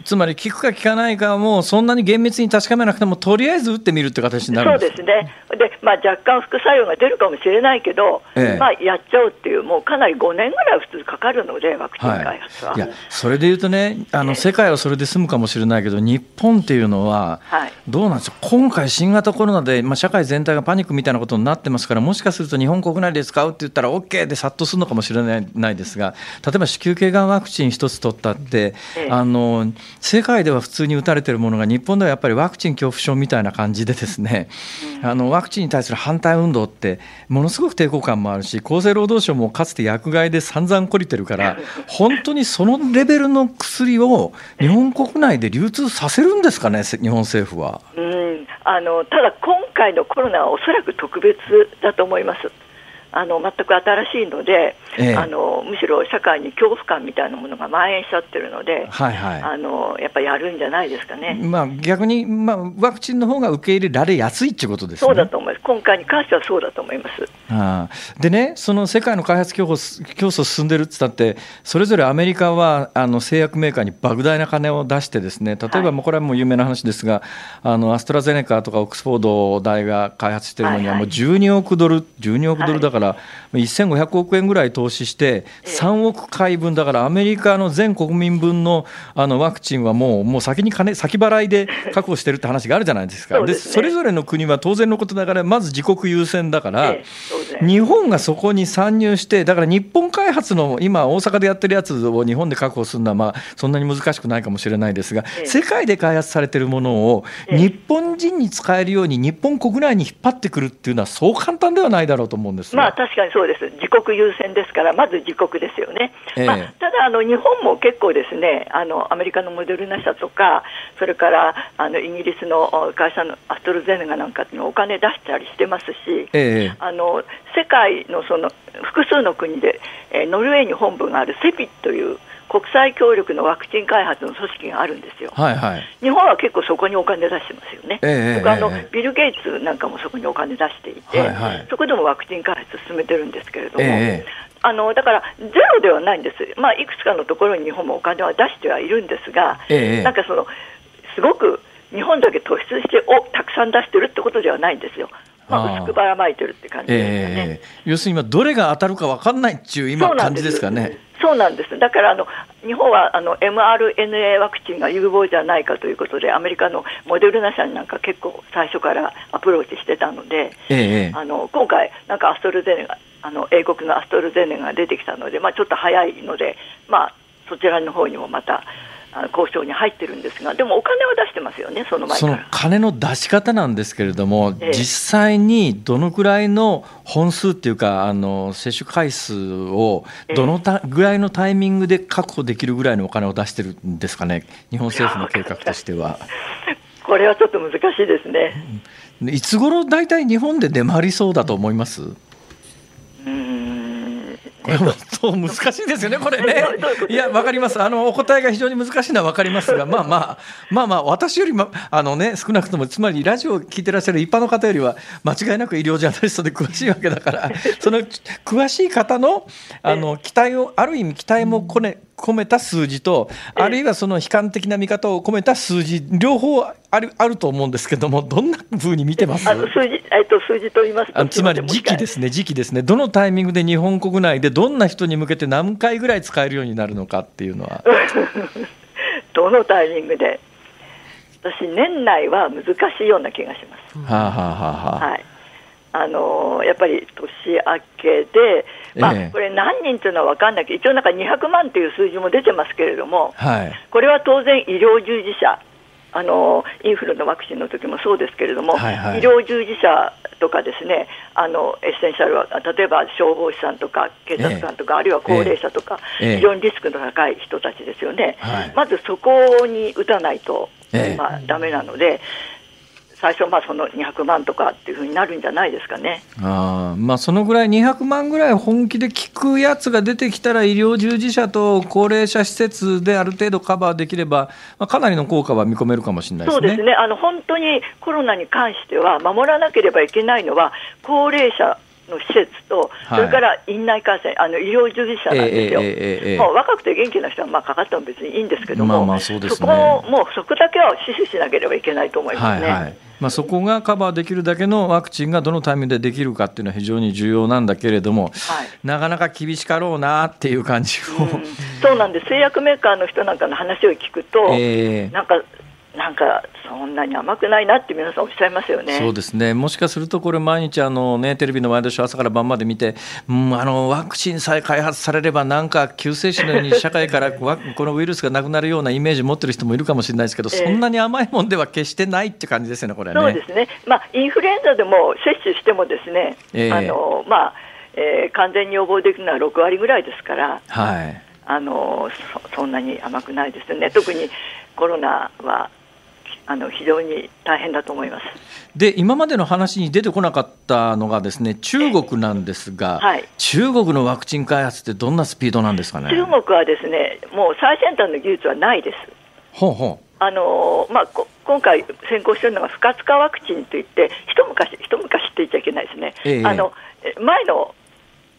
つまり効くか効かないかもそんなに厳密に確かめなくてもとりあえず打ってみるって形になるんです。そうですね。で、まあ若干副作用が出るかもしれないけど、ええ。まあやっちゃうっていうもうかなり5年ぐらいは普通かかるのでワクチン開発は。いやそれでいうとねあのええ。世界はそれで済むかもしれないけど日本っていうのははい。どうなんですよ今回新型コロナで、まあ、社会全体がパニックみたいなことになってますからもしかすると日本国内で使うって言ったら OK で殺到するのかもしれないないですが例えば子宮頸がんワクチン一つ取ったって、ええ。あの世界では普通に打たれてるものが日本ではやっぱりワクチン恐怖症みたいな感じでですね、あのワクチンに対する反対運動ってものすごく抵抗感もあるし厚生労働省もかつて薬害で散々懲りてるから 本当にそのレベルの薬を日本国内で流通させるんですかねせ日本政府は。うん、あのただ今回のコロナはおそらく特別だと思います。あの全く新しいので、ええあのむしろ社会に恐怖感みたいなものが蔓延しちゃってるので、はいはいあのやっぱりやるんじゃないですかね。まあ、逆に、まあ、ワクチンの方が受け入れられやすいっていうことですね。そうだと思います。今回に関してはそうだと思います。ああでね、その世界の開発競争競争進んでるって言ったって、それぞれアメリカはあの製薬メーカーに莫大な金を出して、ですね例えば、はいもうこれはもう有名な話ですが、あのアストラゼネカとかオックスフォード大が開発してるのには、はいはいもう12億ドル、12億ドルだからから1500億円ぐらい投資して、3億回分、だからアメリカの全国民分のあのワクチンはもうもう先に金先払いで確保してるって話があるじゃないですか、で、ね、それぞれの国は当然のことながら、まず自国優先だから、日本がそこに参入して、だから日本開発の今、大阪でやってるやつを日本で確保するのは、まあ、そんなに難しくないかもしれないですが、世界で開発されてるものを、日本人に使えるように、日本国内に引っ張ってくるっていうのは、そう簡単ではないだろうと思うんですまあ確かにそうです、自国優先ですから、まず自国ですよね。えー、まあ、ただあの、日本も結構ですねあの、アメリカのモデルナ社とか、それからあのイギリスの会社のアストロゼネガなんかにお金出したりしてますし、えー、あの世界のその複数の国で、えー、ノルウェーに本部があるセピという国際協力のワクチン開発の組織があるんですよ、はいはい、日本は結構そこにお金出してますよね、えー、あの、ビル・ゲイツなんかもそこにお金出していて、はいはい、そこでもワクチン開発進めてるんですけれども、えー、あのだからゼロではないんです、まあ、いくつかのところに日本もお金は出してはいるんですが、えー、なんかそのすごく日本だけ突出しておたくさん出してるってことではないんですよ。まあ、薄くばらまいてるって感じですかね、えー、要するに今、どれが当たるか分かんないっていう今、感じですかね。そうなんです。だからあの日本はあの mRNA ワクチンが有望じゃないかということでアメリカのモデルナ社になんか結構最初からアプローチしてたので、ええ、あの今回、なんかアストルゼネガあの英国のアストルゼネガが出てきたので、まあ、ちょっと早いので、まあ、そちらの方にもまた交渉に入ってるんですが、でもお金は出してますよね、その前その金の出し方なんですけれども、ええ、実際にどのくらいの本数っていうか、あの接種回数をどのたぐらいのタイミングで確保できるぐらいのお金を出してるんですかね、日本政府の計画としては。これはちょっと難しいですね。いつ頃大体日本で出回りそうだと思います？これもそう難しいですよね、これね。いや、わかります。あのお答えが非常に難しいのはわかりますが、まあまあ、まあまあ、私よりも、あのね、少なくとも、つまりラジオを聞いてらっしゃる一般の方よりは、間違いなく医療ジャーナリストで詳しいわけだから、その詳しい方のあの期待を、ある意味、期待もこね、込めた数字と、あるいはその悲観的な見方を込めた数字、両方あるあると思うんですけども、どんなふうに見てます？あの数字、えっと、数字と言いますとつまり時期ですね、時期ですね、どのタイミングで日本国内でどんな人に向けて何回ぐらい使えるようになるのかっていうのは。どのタイミングで？私、年内は難しいような気がします。はあはあはあ、はい。あのやっぱり年明けで、まあ、これ、何人というのは分かんないけど、一応、なんか200万という数字も出てますけれども、はい、これは当然、医療従事者、あのインフルのワクチンの時もそうですけれども、はいはい、医療従事者とかですねあのエッセンシャルは例えば消防士さんとか警察官とか、えー、あるいは高齢者とか、えー、非常にリスクの高い人たちですよね、はい、まずそこに打たないと、えー、まあ、だめなので、最初、まあ、その200万とかっていうふうになるんじゃないですかね。あ、まあ、そのぐらい、200万ぐらい本気で効くやつが出てきたら、医療従事者と高齢者施設である程度カバーできれば、まあ、かなりの効果は見込めるかもしれないですね。そうですね。あの本当にコロナに関しては、守らなければいけないのは、高齢者の施設と、それから院内感染、あの医療従事者なんですよ、えーもう若くて元気な人はまあかかっても別にいいんですけども、まあまあそね、そこもうそこだけは死守しなければいけないと思いますね。はいはいまあ、そこがカバーできるだけのワクチンがどのタイミングでできるかっていうのは非常に重要なんだけれども、はい、なかなか厳しかろうなっていう感じを、うん、そうなんです製薬メーカーの人なんかの話を聞くと、えー、なんかなんかそんなに甘くないなって皆さんおっしゃいますよね。そうですね。もしかするとこれ毎日あのねテレビのワイドショー朝から晩まで見て、うん、あのワクチンさえ開発されればなんか救世主のように社会から このウイルスがなくなるようなイメージ持ってる人もいるかもしれないですけど、えー、そんなに甘いもんでは決してないって感じですよねこれね。そうですね。まあインフルエンザでも接種してもですね、えー、あのまあ、えー、完全に予防できるのは6割ぐらいですから。はい。あのそそんなに甘くないですよね、特にコロナはあの非常に大変だと思います。で今までの話に出てこなかったのがですね中国なんですが、はい、中国のワクチン開発ってどんなスピードなんですかね？中国はですねもう最先端の技術はないです。ほうほう。あのまあ、今回先行しているのが不活化ワクチンといって一昔一昔って言っちゃいけないですね、えあの前の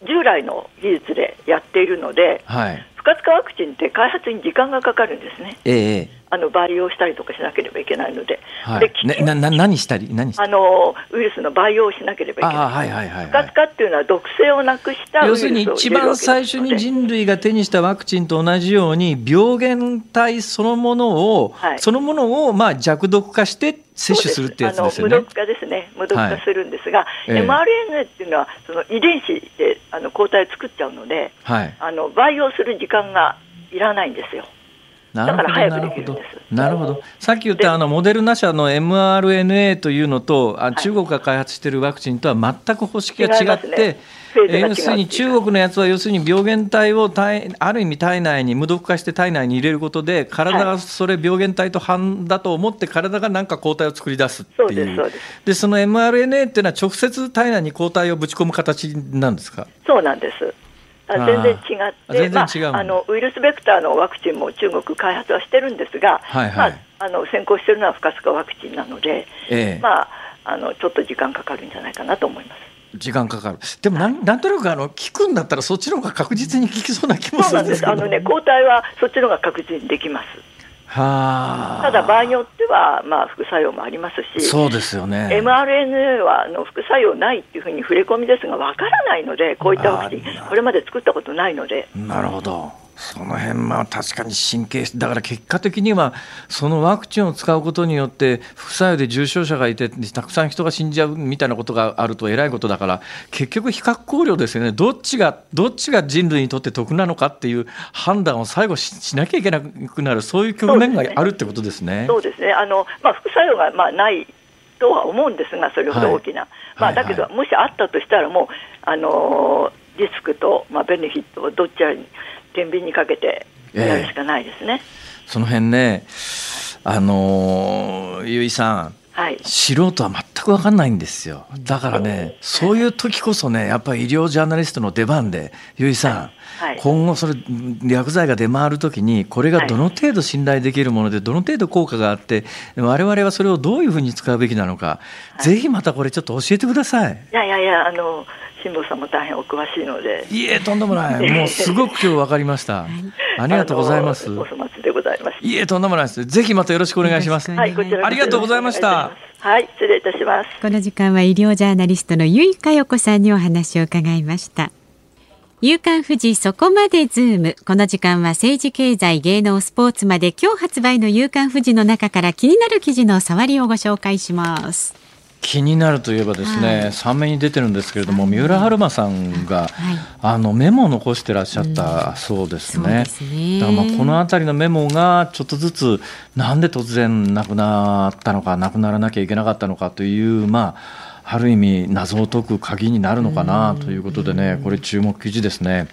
従来の技術でやっているので、はい、不活化ワクチンって開発に時間がかかるんですね。えあの培養したりとかしなければいけないので、はい、ね、なな何したり何あのウイルスの培養をしなければいけない、はいはいはいはい、不活化っていうのは毒性をなくした要するに一番最初に人類が手にしたワクチンと同じように病原体そのものを、はい、そのものをまあ弱毒化して接種するってやつですよね。無毒化ですね、無毒化するんですが、はい、mRNA っていうのはその遺伝子であの抗体を作っちゃうので、はい、あの培養する時間がいらないんですよ。だから早くできるんです。なるほど。さっき言ったあのモデルナ社の mRNA というのと、あ中国が開発しているワクチンとは全く方式が違って、要するに中国のやつは要するに病原体を体ある意味体内に無毒化して体内に入れることで体がそれ病原体と反だと思って体が何か抗体を作り出すっていう。でその mRNA っていうのは直接体内に抗体をぶち込む形なんですか？そうなんです全然違ってまあ、あのウイルスベクターのワクチンも中国開発はしてるんですが、はいはい、まあ、あの先行してるのは不活化ワクチンなので、ええ、まあ、あのちょっと時間かかるんじゃないかなと思います。時間かかる。でもなんなんとなくあの聞くんだったらそっちの方が確実に効きそうな気もするんですけど。あのね抗体はそっちの方が確実にできます。はただ場合によっては、まあ、副作用もありますしそうですよね。mRNA はあの副作用ないっていうふうに触れ込みですがわからないのでこういったワクチンこれまで作ったことないので。なるほどその辺まあ確かに神経だから結果的にはそのワクチンを使うことによって副作用で重症者がいてたくさん人が死んじゃうみたいなことがあるとえらいことだから結局比較考慮ですよね。どっちがどっちが人類にとって得なのかっていう判断を最後しなきゃいけなくなるそういう局面があるってことですね。そうですね。あの、まあ、副作用がまあないとは思うんですがそれほど大きな、はい、まあ、だけど、もしあったとしたらもうあのリスクと、まあ、ベネフィットをどっちに天秤にかけてやるしかないですね。えー、その辺ね、あのー、ゆいさん、はい、素人は全く分かんないんですよ。だからねそう。いう時こそねやっぱり医療ジャーナリストの出番でゆいさん、はい。はい、今後それ薬剤が出回る時にこれがどの程度信頼できるものでどの程度効果があって我々はそれをどういうふうに使うべきなのか、ぜひまたこれちょっと教えてください。いやいやいやあの辛坊さんも大変お詳しいので。いえ、とんでもない。もうすごく今日分かりました。ありがとうございます。お粗末でございます。いえ、とんでもないです。ぜひまたよろしくお願いします。はい、こちらありがとうございました。はい、失礼いたします。この時間は医療ジャーナリストの由井佳代子さんにお話を伺いました。夕刊富士そこまでズーム。この時間は政治経済芸能スポーツまで今日発売の夕刊富士の中から気になる記事の触りをご紹介します。気になるといえばですね、はい、3面に出てるんですけれども、三浦春馬さんが、はい、あのメモを残してらっしゃったそうですね。うん、ね。だからまあこの辺りのメモがちょっとずつなんで突然なくなったのかなくならなきゃいけなかったのかというまあある意味謎を解く鍵になるのかなということでねこれ注目記事ですね。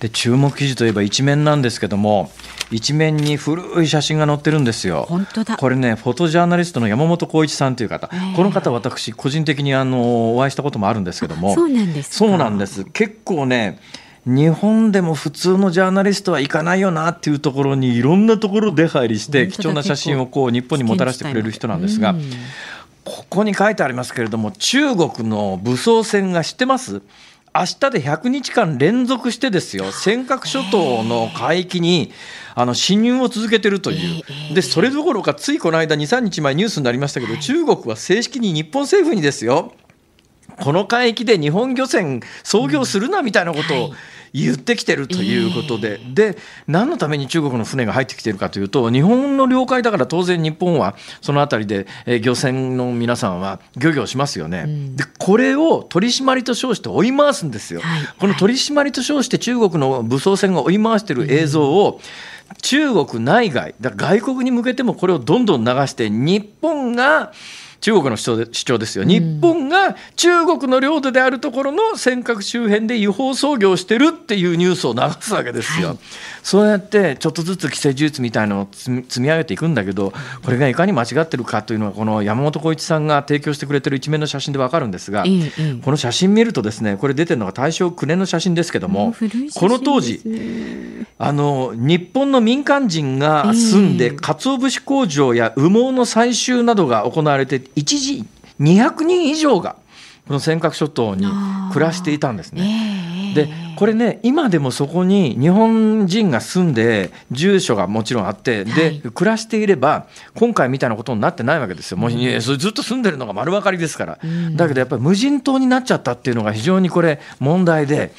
で注目記事といえば一面なんですけども一面に古い写真が載ってるんですよ。本当だ。これねフォトジャーナリストの山本浩一さんという方、この方私個人的にあのお会いしたこともあるんですけども。そうなんですそうなんです。結構ね日本でも普通のジャーナリストは行かないよなっていうところにいろんなところ出入りして貴重な写真をこう日本にもたらしてくれる人なんですが、ここに書いてありますけれども中国の武装船が知ってます？明日で100日間連続してですよ。尖閣諸島の海域にあの侵入を続けてるという、でそれどころかついこの間2、3日前ニュースになりましたけど、中国は正式に日本政府にですよこの海域で日本漁船操業するなみたいなことを言ってきてるということで、で何のために中国の船が入ってきてるかというと日本の領海だから当然日本はその辺りで、え漁船の皆さんは漁業しますよね、うん、でこれを取り締まりと称して追い回すんですよ、はい、この取り締まりと称して中国の武装船が追い回してる映像を、中国内外だ外国に向けてもこれをどんどん流して日本が中国の主張で主張ですよ、日本が中国の領土であるところの尖閣周辺で違法操業してるっていうニュースを流すわけですよ。はい、そうやってちょっとずつ既成事実みたいなのを積み上げていくんだけど、これがいかに間違ってるかというのは、この山本浩一さんが提供してくれてる一面の写真で分かるんですが、この写真見るとですね、これ出てるのが大正9年の写真ですけども、この当時、あの日本の民間人が住んで、鰹節工場や羽毛の採集などが行われて一時200人以上がこの尖閣諸島に暮らしていたんですね。でこれね今でもそこに日本人が住んで住所がもちろんあってで、はい、暮らしていれば今回みたいなことになってないわけですよ。もう、うん、それずっと住んでるのが丸分かりですから、うん、だけどやっぱり無人島になっちゃったっていうのが非常にこれ問題で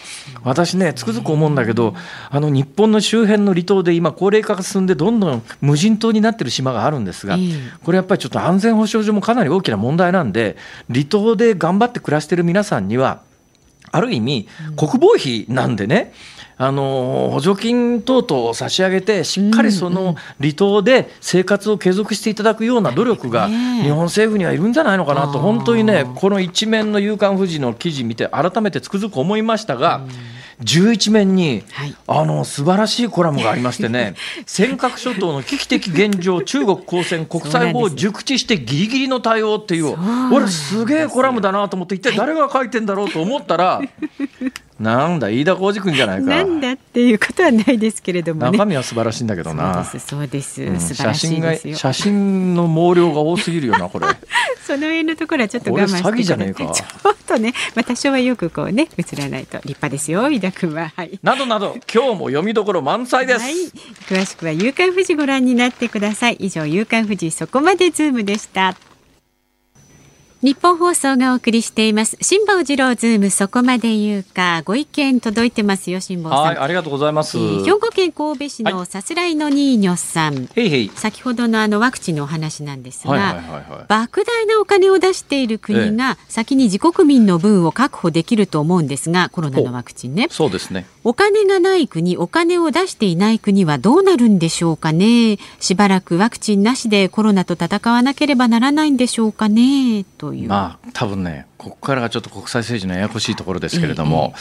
私ねつくづく思うんだけどあの日本の周辺の離島で今高齢化が進んでどんどん無人島になってる島があるんですがこれやっぱりちょっと安全保障上もかなり大きな問題なんで離島で頑張って暮らしてる皆さんにはある意味、国防費なんでね、あの補助金等々を差し上げて、しっかりその離島で生活を継続していただくような努力が、日本政府にはいるんじゃないのかなと、本当にね、この一面の夕刊富士の記事見て、改めてつくづく思いましたが。11面に、はい、あの素晴らしいコラムがありましてね。尖閣諸島の危機的現状中国公船国際法を熟知してギリギリの対応っていう俺すげえコラムだなと思って一体誰が書いてんだろうと思ったら なんだ飯田浩二君じゃないか。なんだっていうことはないですけれども、ね、中身は素晴らしいんだけどな。そうですそうです、写真が写真の毛量が多すぎるよなこれ。その辺のところはちょっと我慢して詐欺じゃねえか。ちょっとね、まあ、多少はよくこうね映らないと立派ですよ飯田君は、はい、などなど今日も読みどころ満載です、はい、詳しくは夕刊富士ご覧になってください。以上夕刊富士そこまでズームでした日本放送がお送りしています。辛坊治郎ズームそこまで言うか。ご意見届いてますよ辛坊さん。はいありがとうございます、えー、兵庫県神戸市のさすらいのニーニョさん、はい、へいへい。先ほどのあのワクチンのお話なんですが、はいはいはいはい、莫大なお金を出している国が先に自国民の分を確保できると思うんですがコロナのワクチンね。そうですね。お金がない国お金を出していない国はどうなるんでしょうかね。しばらくワクチンなしでコロナと戦わなければならないんでしょうかね。という。まあ多分ねここからがちょっと国際政治のややこしいところですけれども、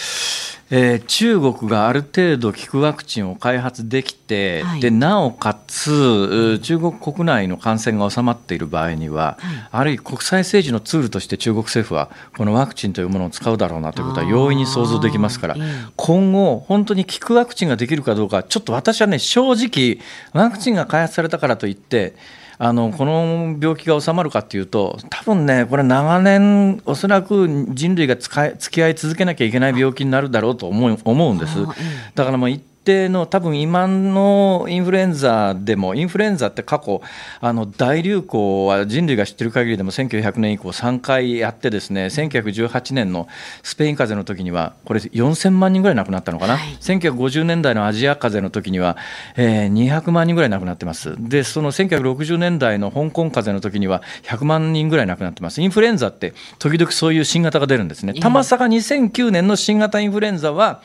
えー、中国がある程度効くワクチンを開発できて、はい、でなおかつ中国国内の感染が収まっている場合には、はい、あるいは国際政治のツールとして中国政府はこのワクチンというものを使うだろうなということは容易に想像できますから、今後本当に効くワクチンができるかどうかちょっと私はね正直ワクチンが開発されたからといってあのこの病気が収まるかというと多分ねこれ長年おそらく人類が使い付き合い続けなきゃいけない病気になるだろうと思う思うんです。だからもう定の多分今のインフルエンザでもインフルエンザって過去あの大流行は人類が知ってる限りでも1900年以降3回やってですね1918年のスペイン風邪の時にはこれ4000万人ぐらい亡くなったのかな、はい、1950年代のアジア風邪の時には、えー、200万人ぐらい亡くなってます。でその1960年代の香港風邪の時には100万人ぐらい亡くなってます。インフルエンザって時々そういう新型が出るんですね。たまさか2009年の新型インフルエンザは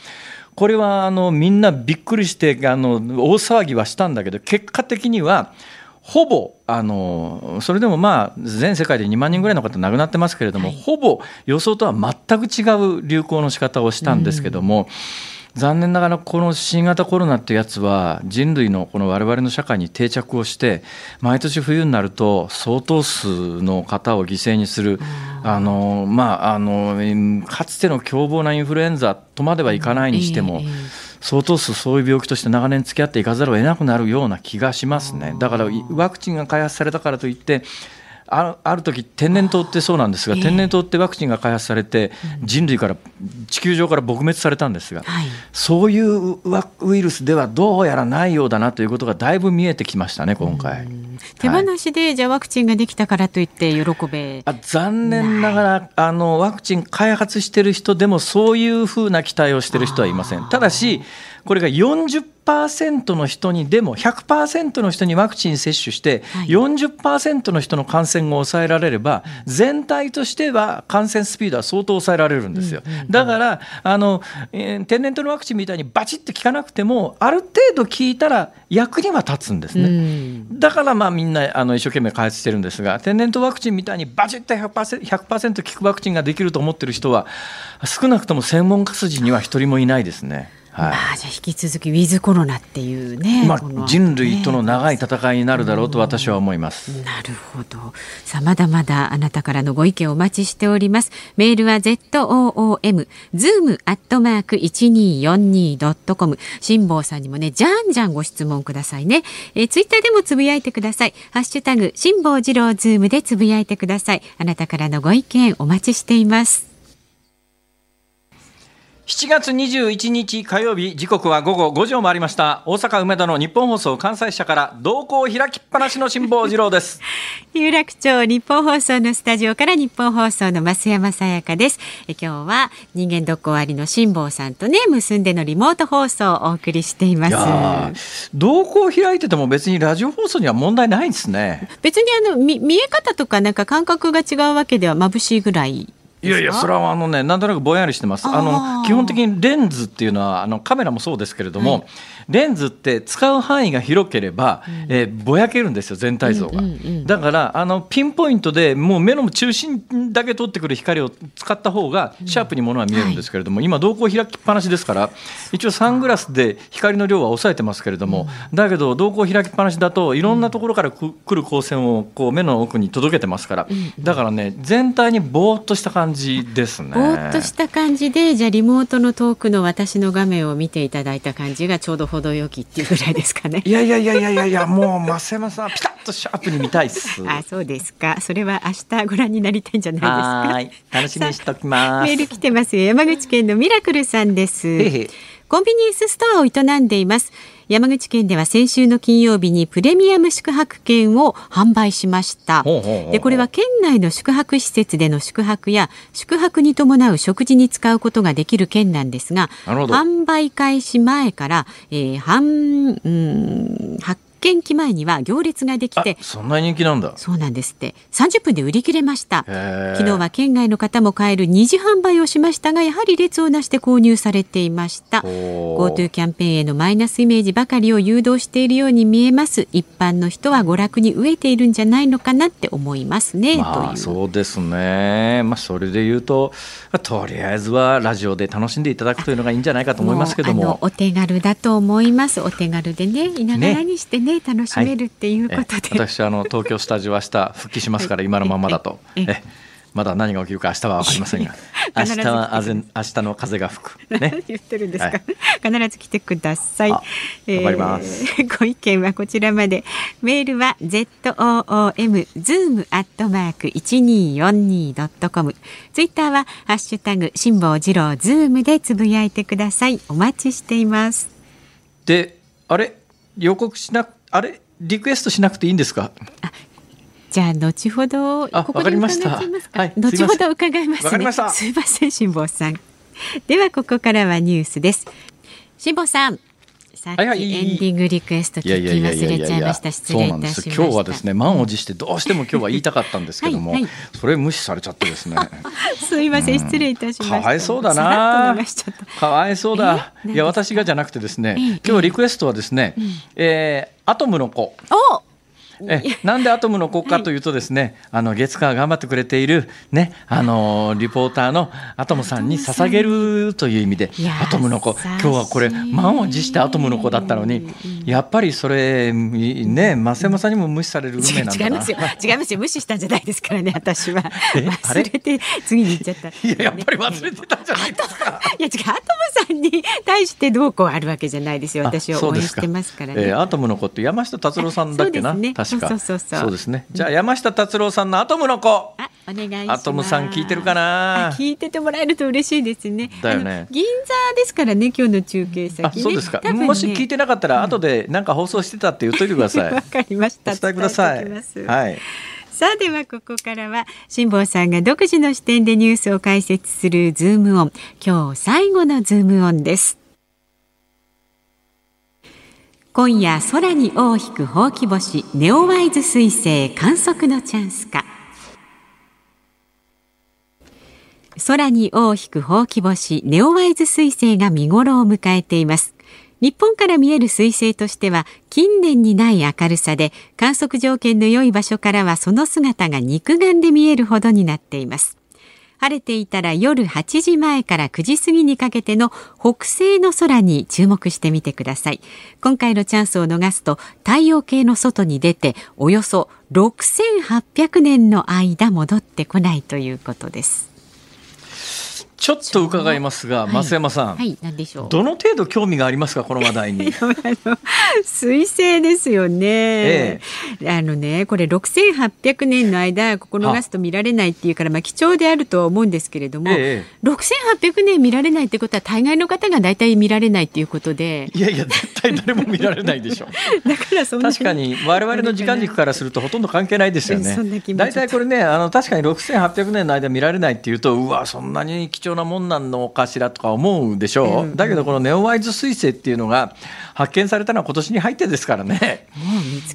これはあのみんなびっくりしてあの大騒ぎはしたんだけど結果的にはほぼあのそれでもまあ全世界で2万人ぐらいの方亡くなってますけれども、はい、ほぼ予想とは全く違う流行の仕方をしたんですけども。うん残念ながらこの新型コロナってやつは人類のこの我々の社会に定着をして毎年冬になると相当数の方を犠牲にするあのまああのかつての凶暴なインフルエンザとまではいかないにしても。相当数そういう病気として長年付き合っていかざるを得なくなるような気がしますね。だからワクチンが開発されたからといってあある時天然痘ってそうなんですが、天然痘ってワクチンが開発されて、人類から地球上から撲滅されたんですが、そういうウイルスではどうやらないようだなということがだいぶ見えてきましたね今回。手放しで、はい、じゃあワクチンができたからといって喜べ。あ残念ながらあのワクチン開発してる人でもそういうふうな期待をしてる人はいません。ただしこれが40%の人にでも100%の人にワクチン接種して、40%の人の感染を抑えられれば全体としては感染スピードは相当抑えられるんですよ。だからあの、えー、天然痘のワクチンみたいにバチッと効かなくてもある程度効いたら役には立つんですね。だからまあみんなあの一生懸命開発してるんですが天然痘ワクチンみたいにバチッと 100%, 100効くワクチンができると思ってる人は少なくとも専門家筋には一人もいないですね。はい、まあ、じゃあ引き続きウィズコロナっていうね、まあ、人類との長い戦いになるだろうと私は思います。なるほど。さあまだまだあなたからのご意見をお待ちしております。メールは z o o m zoom アットマーク一二四二ドットコム。辛坊さんにもねじゃんじゃんご質問くださいね。えー、ツイッターでもつぶやいてください。ハッシュタグ辛坊治郎ズームでつぶやいてください。あなたからのご意見お待ちしています。7月21日火曜日時刻は午後5時を回りました。大阪梅田のニッポン放送関西支社から瞳孔開きっぱなしの辛坊治郎です。有楽町日本放送のスタジオから日本放送の増山さやかです。え今日は人間ドック終わりの辛坊さんとね結んでのリモート放送をお送りしています。同行開いてても別にラジオ放送には問題ないんですね。別にあの見見え方とかなんか感覚が違うわけでは眩しいぐらいいやいやそれはあのねなんとなくぼんやりしてます。あの基本的にレンズっていうのはあのカメラもそうですけれども、はい、レンズって使う範囲が広ければ、うん、えー、ぼやけるんですよ全体像が、うんうんうん、だからあのピンポイントでもう目の中心だけ取ってくる光を使った方がシャープにものは見えるんですけれども、うん、今瞳孔開きっぱなしですから一応サングラスで光の量は抑えてますけれども、うん、だけど瞳孔開きっぱなしだといろんなところから来る光線をこう目の奥に届けてますから、だからね全体にぼーっとした感じですね。ぼーっとした感じでじゃあリモートの遠くの私の画面を見ていただいた感じがちょうど程よきっていうぐらいですかね。いやいやいやいやいやいやもう増山さんピタッとシャープに見たいっす。あそうですか。それは明日ご覧になりたいんじゃないですか？はい楽しみにしておきます。メール来てますよ山口県のミラクルさんです。コンビニエンスストアを営んでいます。山口県では先週の金曜日にプレミアム宿泊券を販売しました。でこれは県内の宿泊施設での宿泊や宿泊に伴う食事に使うことができる券なんですが販売開始前から、えー、半、うん、発券機前には行列ができてそんな人気なんだ。そうなんですって。30分で売り切れました。昨日は県外の方も買える二次販売をしましたがやはり列をなして購入されていました。GoTo キャンペーンへのマイナスイメージばかりを誘導しているように見えます。一般の人は娯楽に飢えているんじゃないのかなって思いますね、まあ、そうですね。まあそれで言うととりあえずはラジオで楽しんでいただくというのがいいんじゃないかと思いますけども。お手軽だと思います。お手軽でねいながらにしてね、ね楽しめるっていうことで、はい、私あの東京スタジオ明日 復帰しますから、今のままだと。えまだ何が起きるか明日は分かりませんが。明日はあぜ明日の風が吹く、ね、言ってるんですか、はい、必ず来てください。わ、えー、かります。ご意見はこちらまで。メールは zoom zoom アットマーク一二四二ドットコム。ツイッターはハッシュタグ辛坊治郎ズームでつぶやいてください。お待ちしています。であれ？予告しなあれリクエストしなくていいんですか？じゃあ後ほどここで伺いますか、はい、後ほど伺います、ね、すいません辛坊さん。ではここからはニュースです。辛坊さんさっきエンディングリクエスト聞き忘れちゃいました。失礼いたしました。今日はですね満を持してどうしても今日は言いたかったんですけどもはい、それ無視されちゃってですね。すいません、失礼いたしました。かわいそうだな。かわいそうだ。いや私がじゃなくてですね今日リクエストはですね、えー、アトムの子。おえなんでアトムの子かというとですね、はい、あの月火頑張ってくれているねあのリポーターのアトムさんに捧げるという意味でアトムの子。今日はこれ満を持してアトムの子だったのにやっぱりそれね増山さんにも無視される運命なんだ違いますよ。違いますよ。無視したんじゃないですからね私は。忘れて次に行っちゃった。いややっぱり忘れてたじゃないですか。いや違うアトムさんに対してどうこうあるわけじゃないですよ。私は応援してますからね、えー、アトムの子って山下達郎さんだっけな、ね、確か。そうそうそうそう。ですね。じゃあ山下達郎さんのアトムの子。あお願いします。アトムさん聞いてるかな？聞いててもらえると嬉しいですね。だよね。銀座ですからね今日の中継先、ね、そうですか、ね、もし聞いてなかったら後でなんか放送してたって言っといてください。わかりました。お伝えください。はい。さあではここからは辛坊さんが独自の視点でニュースを解説するズームオン。今日最後のズームオンです今夜空に尾を引くほうき星ネオワイズ彗星観測のチャンスか。空に尾を引くほうき星ネオワイズ彗星が見頃を迎えています。日本から見える彗星としては近年にない明るさで観測条件の良い場所からはその姿が肉眼で見えるほどになっています。晴れていたら夜8時前から9時過ぎにかけての北西の空に注目してみてください。今回のチャンスを逃すと太陽系の外に出ておよそ6800年の間戻ってこないということです。ちょっと伺いますが、増山さん、はい、何でしょう？どの程度興味がありますか、この話題に？水星ですよね。ええ、あのね、これ6800年の間、ここ逃すと見られないっていうから、まあ貴重であるとは思うんですけれども、ええ、6800年見られないってことは、大概の方が大体見られないっていうことで。いやいや、絶対誰も見られないでしょ。う。だからそんな確かに、我々の時間軸からすると、ほとんど関係ないですよね。大体これね、あの確かに6800年の間見られないっていうと、うわ、そんなに貴重なもんなのかしらとか思うでしょ。う、うん、だけどこのネオワイズ彗星っていうのが発見されたのは今年に入ってですからね。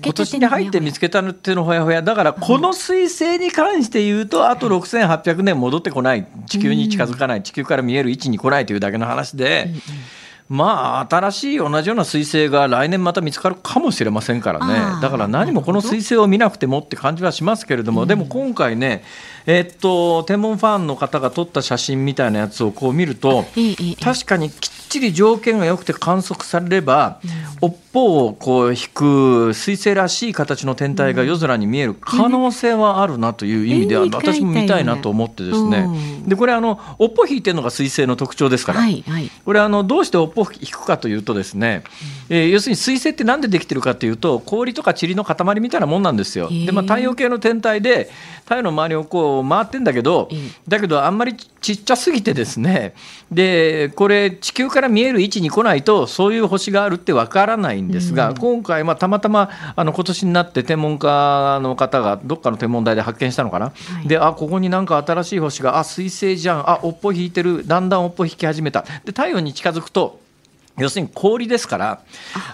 今年に入って見つけたのっていうのほやほやだからこの彗星に関して言うとあと6800年戻ってこない。地球に近づかない。地球から見える位置に来ないというだけの話で。まあ、新しい同じような彗星が来年また見つかるかもしれませんからね、だから何もこの彗星を見なくてもって感じはしますけれども、でも今回ね、えっと、天文ファンの方が撮った写真みたいなやつをこう見ると、確かにきっちり条件が良くて観測されれば、尾っぽをこう引く彗星らしい形の天体が夜空に見える可能性はあるなという意味では、私も見たいなと思ってですね、でこれあの尾っぽ引いてるのが彗星の特徴ですから、これあのどうして尾っぽ引くかというとですね、えー、要するに彗星って何でできてるかというと氷とか塵の塊みたいなもんなんですよ。でまあ、太陽系の天体で太陽の周りをこう回ってんだけど、だけどあんまりちっちゃすぎてですねでこれ地球から見える位置に来ないとそういう星があるってわからないんですが、うん、今回、まあ、たまたまあの今年になって天文家の方がどっかの天文台で発見したのかな、はい、であここになんか新しい星があ彗星じゃんあおっぽ引いてるだんだんおっぽ引き始めた。で太陽に近づくと要するに氷ですから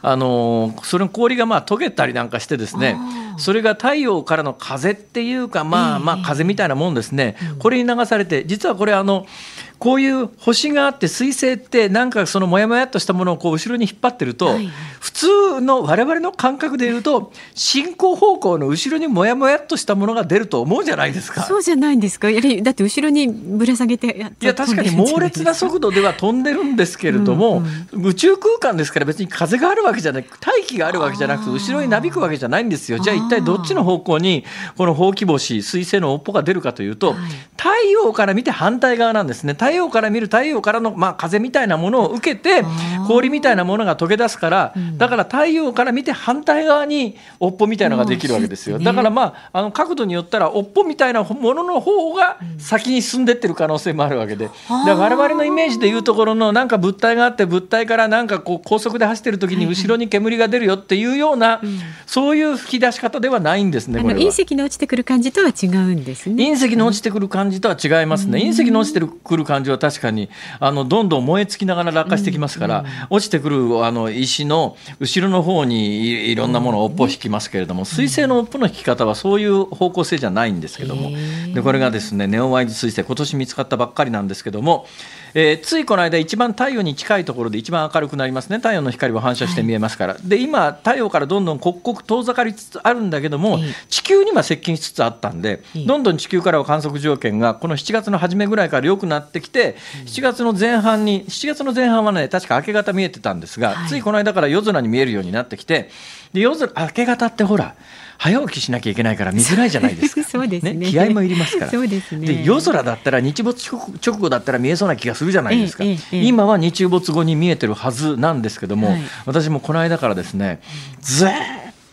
あ。のそれの氷がまあ溶けたりなんかしてですねそれが太陽からの風っていうかまあまあ風みたいなもんですね、これに流されて実はこれあのこういう星があって彗星ってなんかそのもやもやっとしたものをこう後ろに引っ張ってると、はい、普通の我々の感覚でいうと進行方向の後ろにもやもやっとしたものが出ると思うじゃないですか。そうじゃないんですか。やだって後ろにぶら下げていや確かに猛烈な速度では飛んでるんですけれども、うんうん、宇宙空間ですから別に風があるわけじゃない大気があるわけじゃなくて後ろになびくわけじゃないんですよ。じゃあ一体どっちの方向にこのほうき星彗星の尾っぽが出るかというと、はい、太陽から見て反対側なんですね。太陽から見る太陽からの、まあ、風みたいなものを受けて氷みたいなものが溶け出すから、だから太陽から見て反対側に尾っぽみたいなのができるわけですよ。だからまああの角度によったら尾っぽみたいなものの方が先に進んでってる可能性もあるわけで、だから我々のイメージでいうところのなんか物体があって物体からなんかこう高速で走ってる時に後ろに煙が出るよっていうような、そういう吹き出し方ではないんですね。隕石の落ちてくる感じとは違うんですね。隕石の落ちてくる感じとは違いますね。隕石の落ちてくる感じは確確かにあのどんどん燃え尽きながら落下してきますから、うんうん、落ちてくるあの石の後ろの方にいろんなものを尾っぽを引きますけれども、水星の尾っぽの引き方はそういう方向性じゃないんですけども、でこれがですねネオワイズ水星今年見つかったばっかりなんですけども、えー、ついこの間一番太陽に近いところで一番明るくなりますね。太陽の光を反射して見えますから、はい、で今太陽からどんどん刻々遠ざかりつつあるんだけども、地球には接近しつつあったんで、どんどん地球からは観測条件がこの7月の初めぐらいから良くなってきて7月の前半に7月の前半はね確か明け方見えてたんですが、はい、ついこの間から夜空に見えるようになってきてで夜空明け方ってほら早起きしなきゃいけないから見づらいじゃないですか。そうですね、ね、気合もいりますから。そうですね。で夜空だったら日没直後だったら見えそうな気がするじゃないですか。えええ、今は日没後に見えてるはずなんですけども、はい、私もこの間からですね、ずっ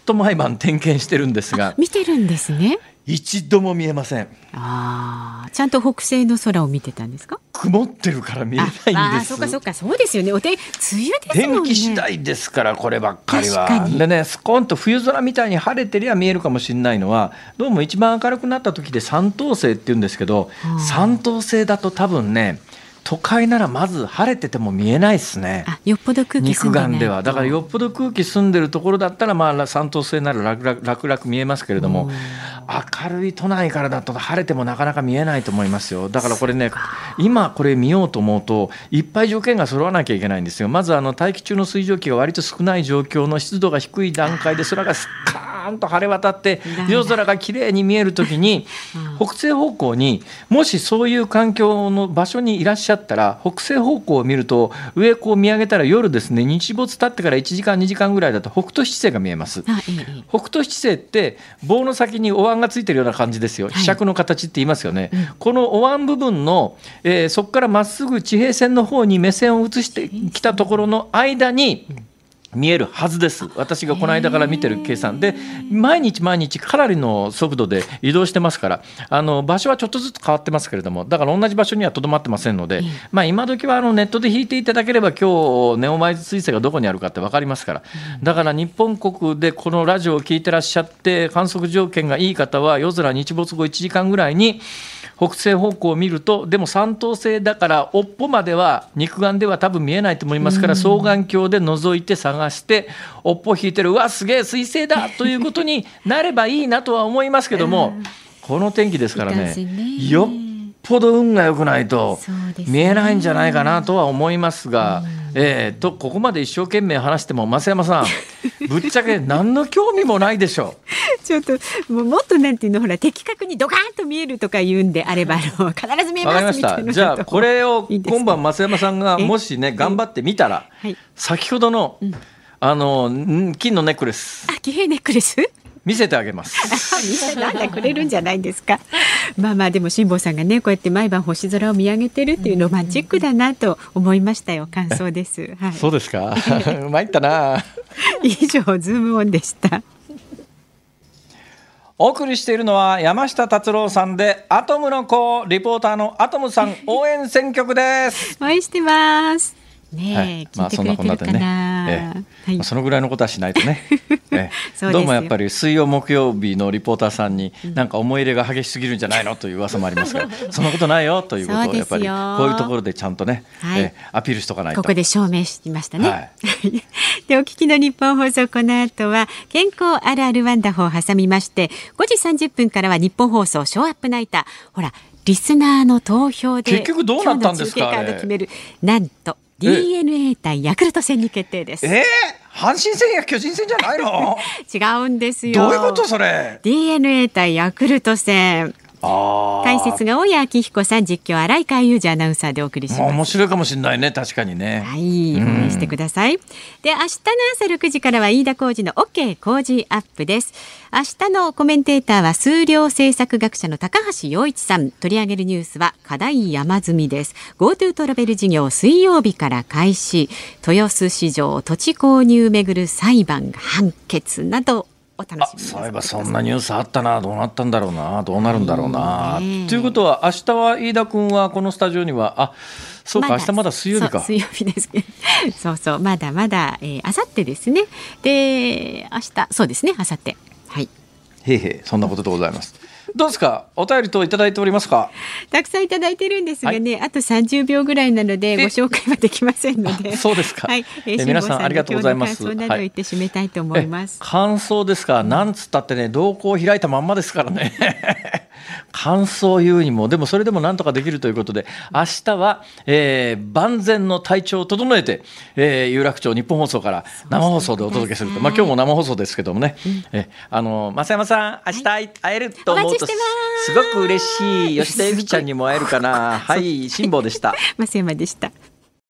と毎晩点検してるんですが。見てるんですね。一度も見えません。ああ、ちゃんと北西の空を見てたんですか？曇ってるから見えないんです。あ、そうかそうかそうですよね。お天梅雨ね。天気次第ですからこればっかりは。でね、スコンと冬空みたいに晴れてりゃ見えるかもしれないのは、どうも一番明るくなった時で三等星って言うんですけど、三等星だと多分ね。都会ならまず晴れてても見えないですね。よっぽど空気肉眼ではだからよっぽど空気澄んでるところだったらまあ三等星なら楽々楽々見えますけれども、明るい都内からだと晴れてもなかなか見えないと思いますよ。だからこれね今これ見ようと思うといっぱい条件が揃わなきゃいけないんですよ。まずあの大気中の水蒸気が割と少ない状況の湿度が低い段階で空がスカーーンと晴れ渡って夜空が綺麗に見える時に北西方向にもしそういう環境の場所にいらっしゃったら北西方向を見ると上こう見上げたら夜ですね日没経ってから1時間2時間ぐらいだと北斗七星が見えます。北斗七星って棒の先にお椀がついてるような感じですよ。ひしゃくの形って言いますよね。はいうん、このお椀部分の、えー、そこからまっすぐ地平線の方に目線を移してきたところの間に見えるはずです。私がこの間から見てる計算で毎日毎日かなりの速度で移動してますからあの場所はちょっとずつ変わってますけれどもだから同じ場所にはとどまってませんので、まあ、今時はあのネットで引いていただければ今日ネオマイズ彗星がどこにあるかって分かりますからだから日本国でこのラジオを聞いてらっしゃって観測条件がいい方は夜空日没後1時間ぐらいに北西方向を見るとでも三等星だから尾っぽまでは肉眼では多分見えないと思いますから双眼鏡で覗いて探して尾っぽ引いてるうわすげえ彗星だということになればいいなとは思いますけども この天気ですからね。よっぽど運が良くないと見えないんじゃないかなとは思いますが。えー、とここまで一生懸命話しても増山さん ぶっちゃけ何の興味もないでしょう。ちょっともうもっとなんていうのほら的確にドカンと見えるとか言うんであればあの必ず見えますみたいなじゃあこれを今晩増山さんがもしね頑張ってみたら、はい、先ほどの、うん、あの金のネックレス。あ喜平ネックレス？見せてあげます。見せてくれるんじゃないですか？まあまあでも辛坊さんがねこうやって毎晩星空を見上げてるっていうロマンチックだなと思いましたよ感想です。はい、そうですか？参ったな。以上ズームオンでした。お送りしているのは山下達郎さんでアトムの子リポーターのアトムさん応援選曲です。応援してます。ね、はい、まあそんなこんなでね、ええ。はい、そのぐらいのことはしないとね。ええ、どうもやっぱり水曜木曜日のリポーターさんになんか思い入れが激しすぎるんじゃないのという噂もありますが、そんなことないよということをやっぱりこういうところでちゃんとね、はい、えアピールしとかないと。ここで証明しましたね。はい、でお聞きの日本放送この後は健康あるあるワンダホーを挟みまして5時30分からは日本放送ショーアップナイター。ほらリスナーの投票で結局どうなったんですか決める。なんと DNA 対ヤクルト戦に決定です。えー、阪神戦や巨人戦じゃないの？違うんですよ。どういうことそれ ?DNA 対ヤクルト戦。解説が大谷明彦さん実況新井海裕二アナウンサーでお送りします。面白いかもしれないね確かにね。はい、応援してください。で明日の朝6時からは飯田浩二の OK 工事アップです。明日のコメンテーターは数量政策学者の高橋洋一さん。取り上げるニュースは課題山積みです。GoTo トラベル事業水曜日から開始。豊洲市場土地購入めぐる裁判判決などお楽しみそういえばそんなニュースあったな。どうなったんだろうな。どうなるんだろうな。ということは明日は飯田君はこのスタジオにはあそうか、明日まだ水曜日か。水曜日です そうそうまだまだ、えー、あさってですね。で明日そうですねあさってはい。へいへいそんなことでございますどうですか？お便りといただいておりますか？たくさんいただいてるんですがね、はい、あと30秒ぐらいなのでご紹介はできませんので。そうですか、はい、えー、皆さんありがとうございます。感想など言って締めたいと思います、はい、感想ですか？なんつったってね動向を開いたまんまですからね感想を言うにもでもそれでもなんとかできるということで明日は、えー、万全の体調を整えて、えー、有楽町日本放送から生放送でお届けすると、まあ今日も生放送ですけどもね、うん、えあの増山さん明日会えると思うとすごく嬉しい。吉田由紀ちゃんにも会えるかな。はい。辛抱でした。増山でした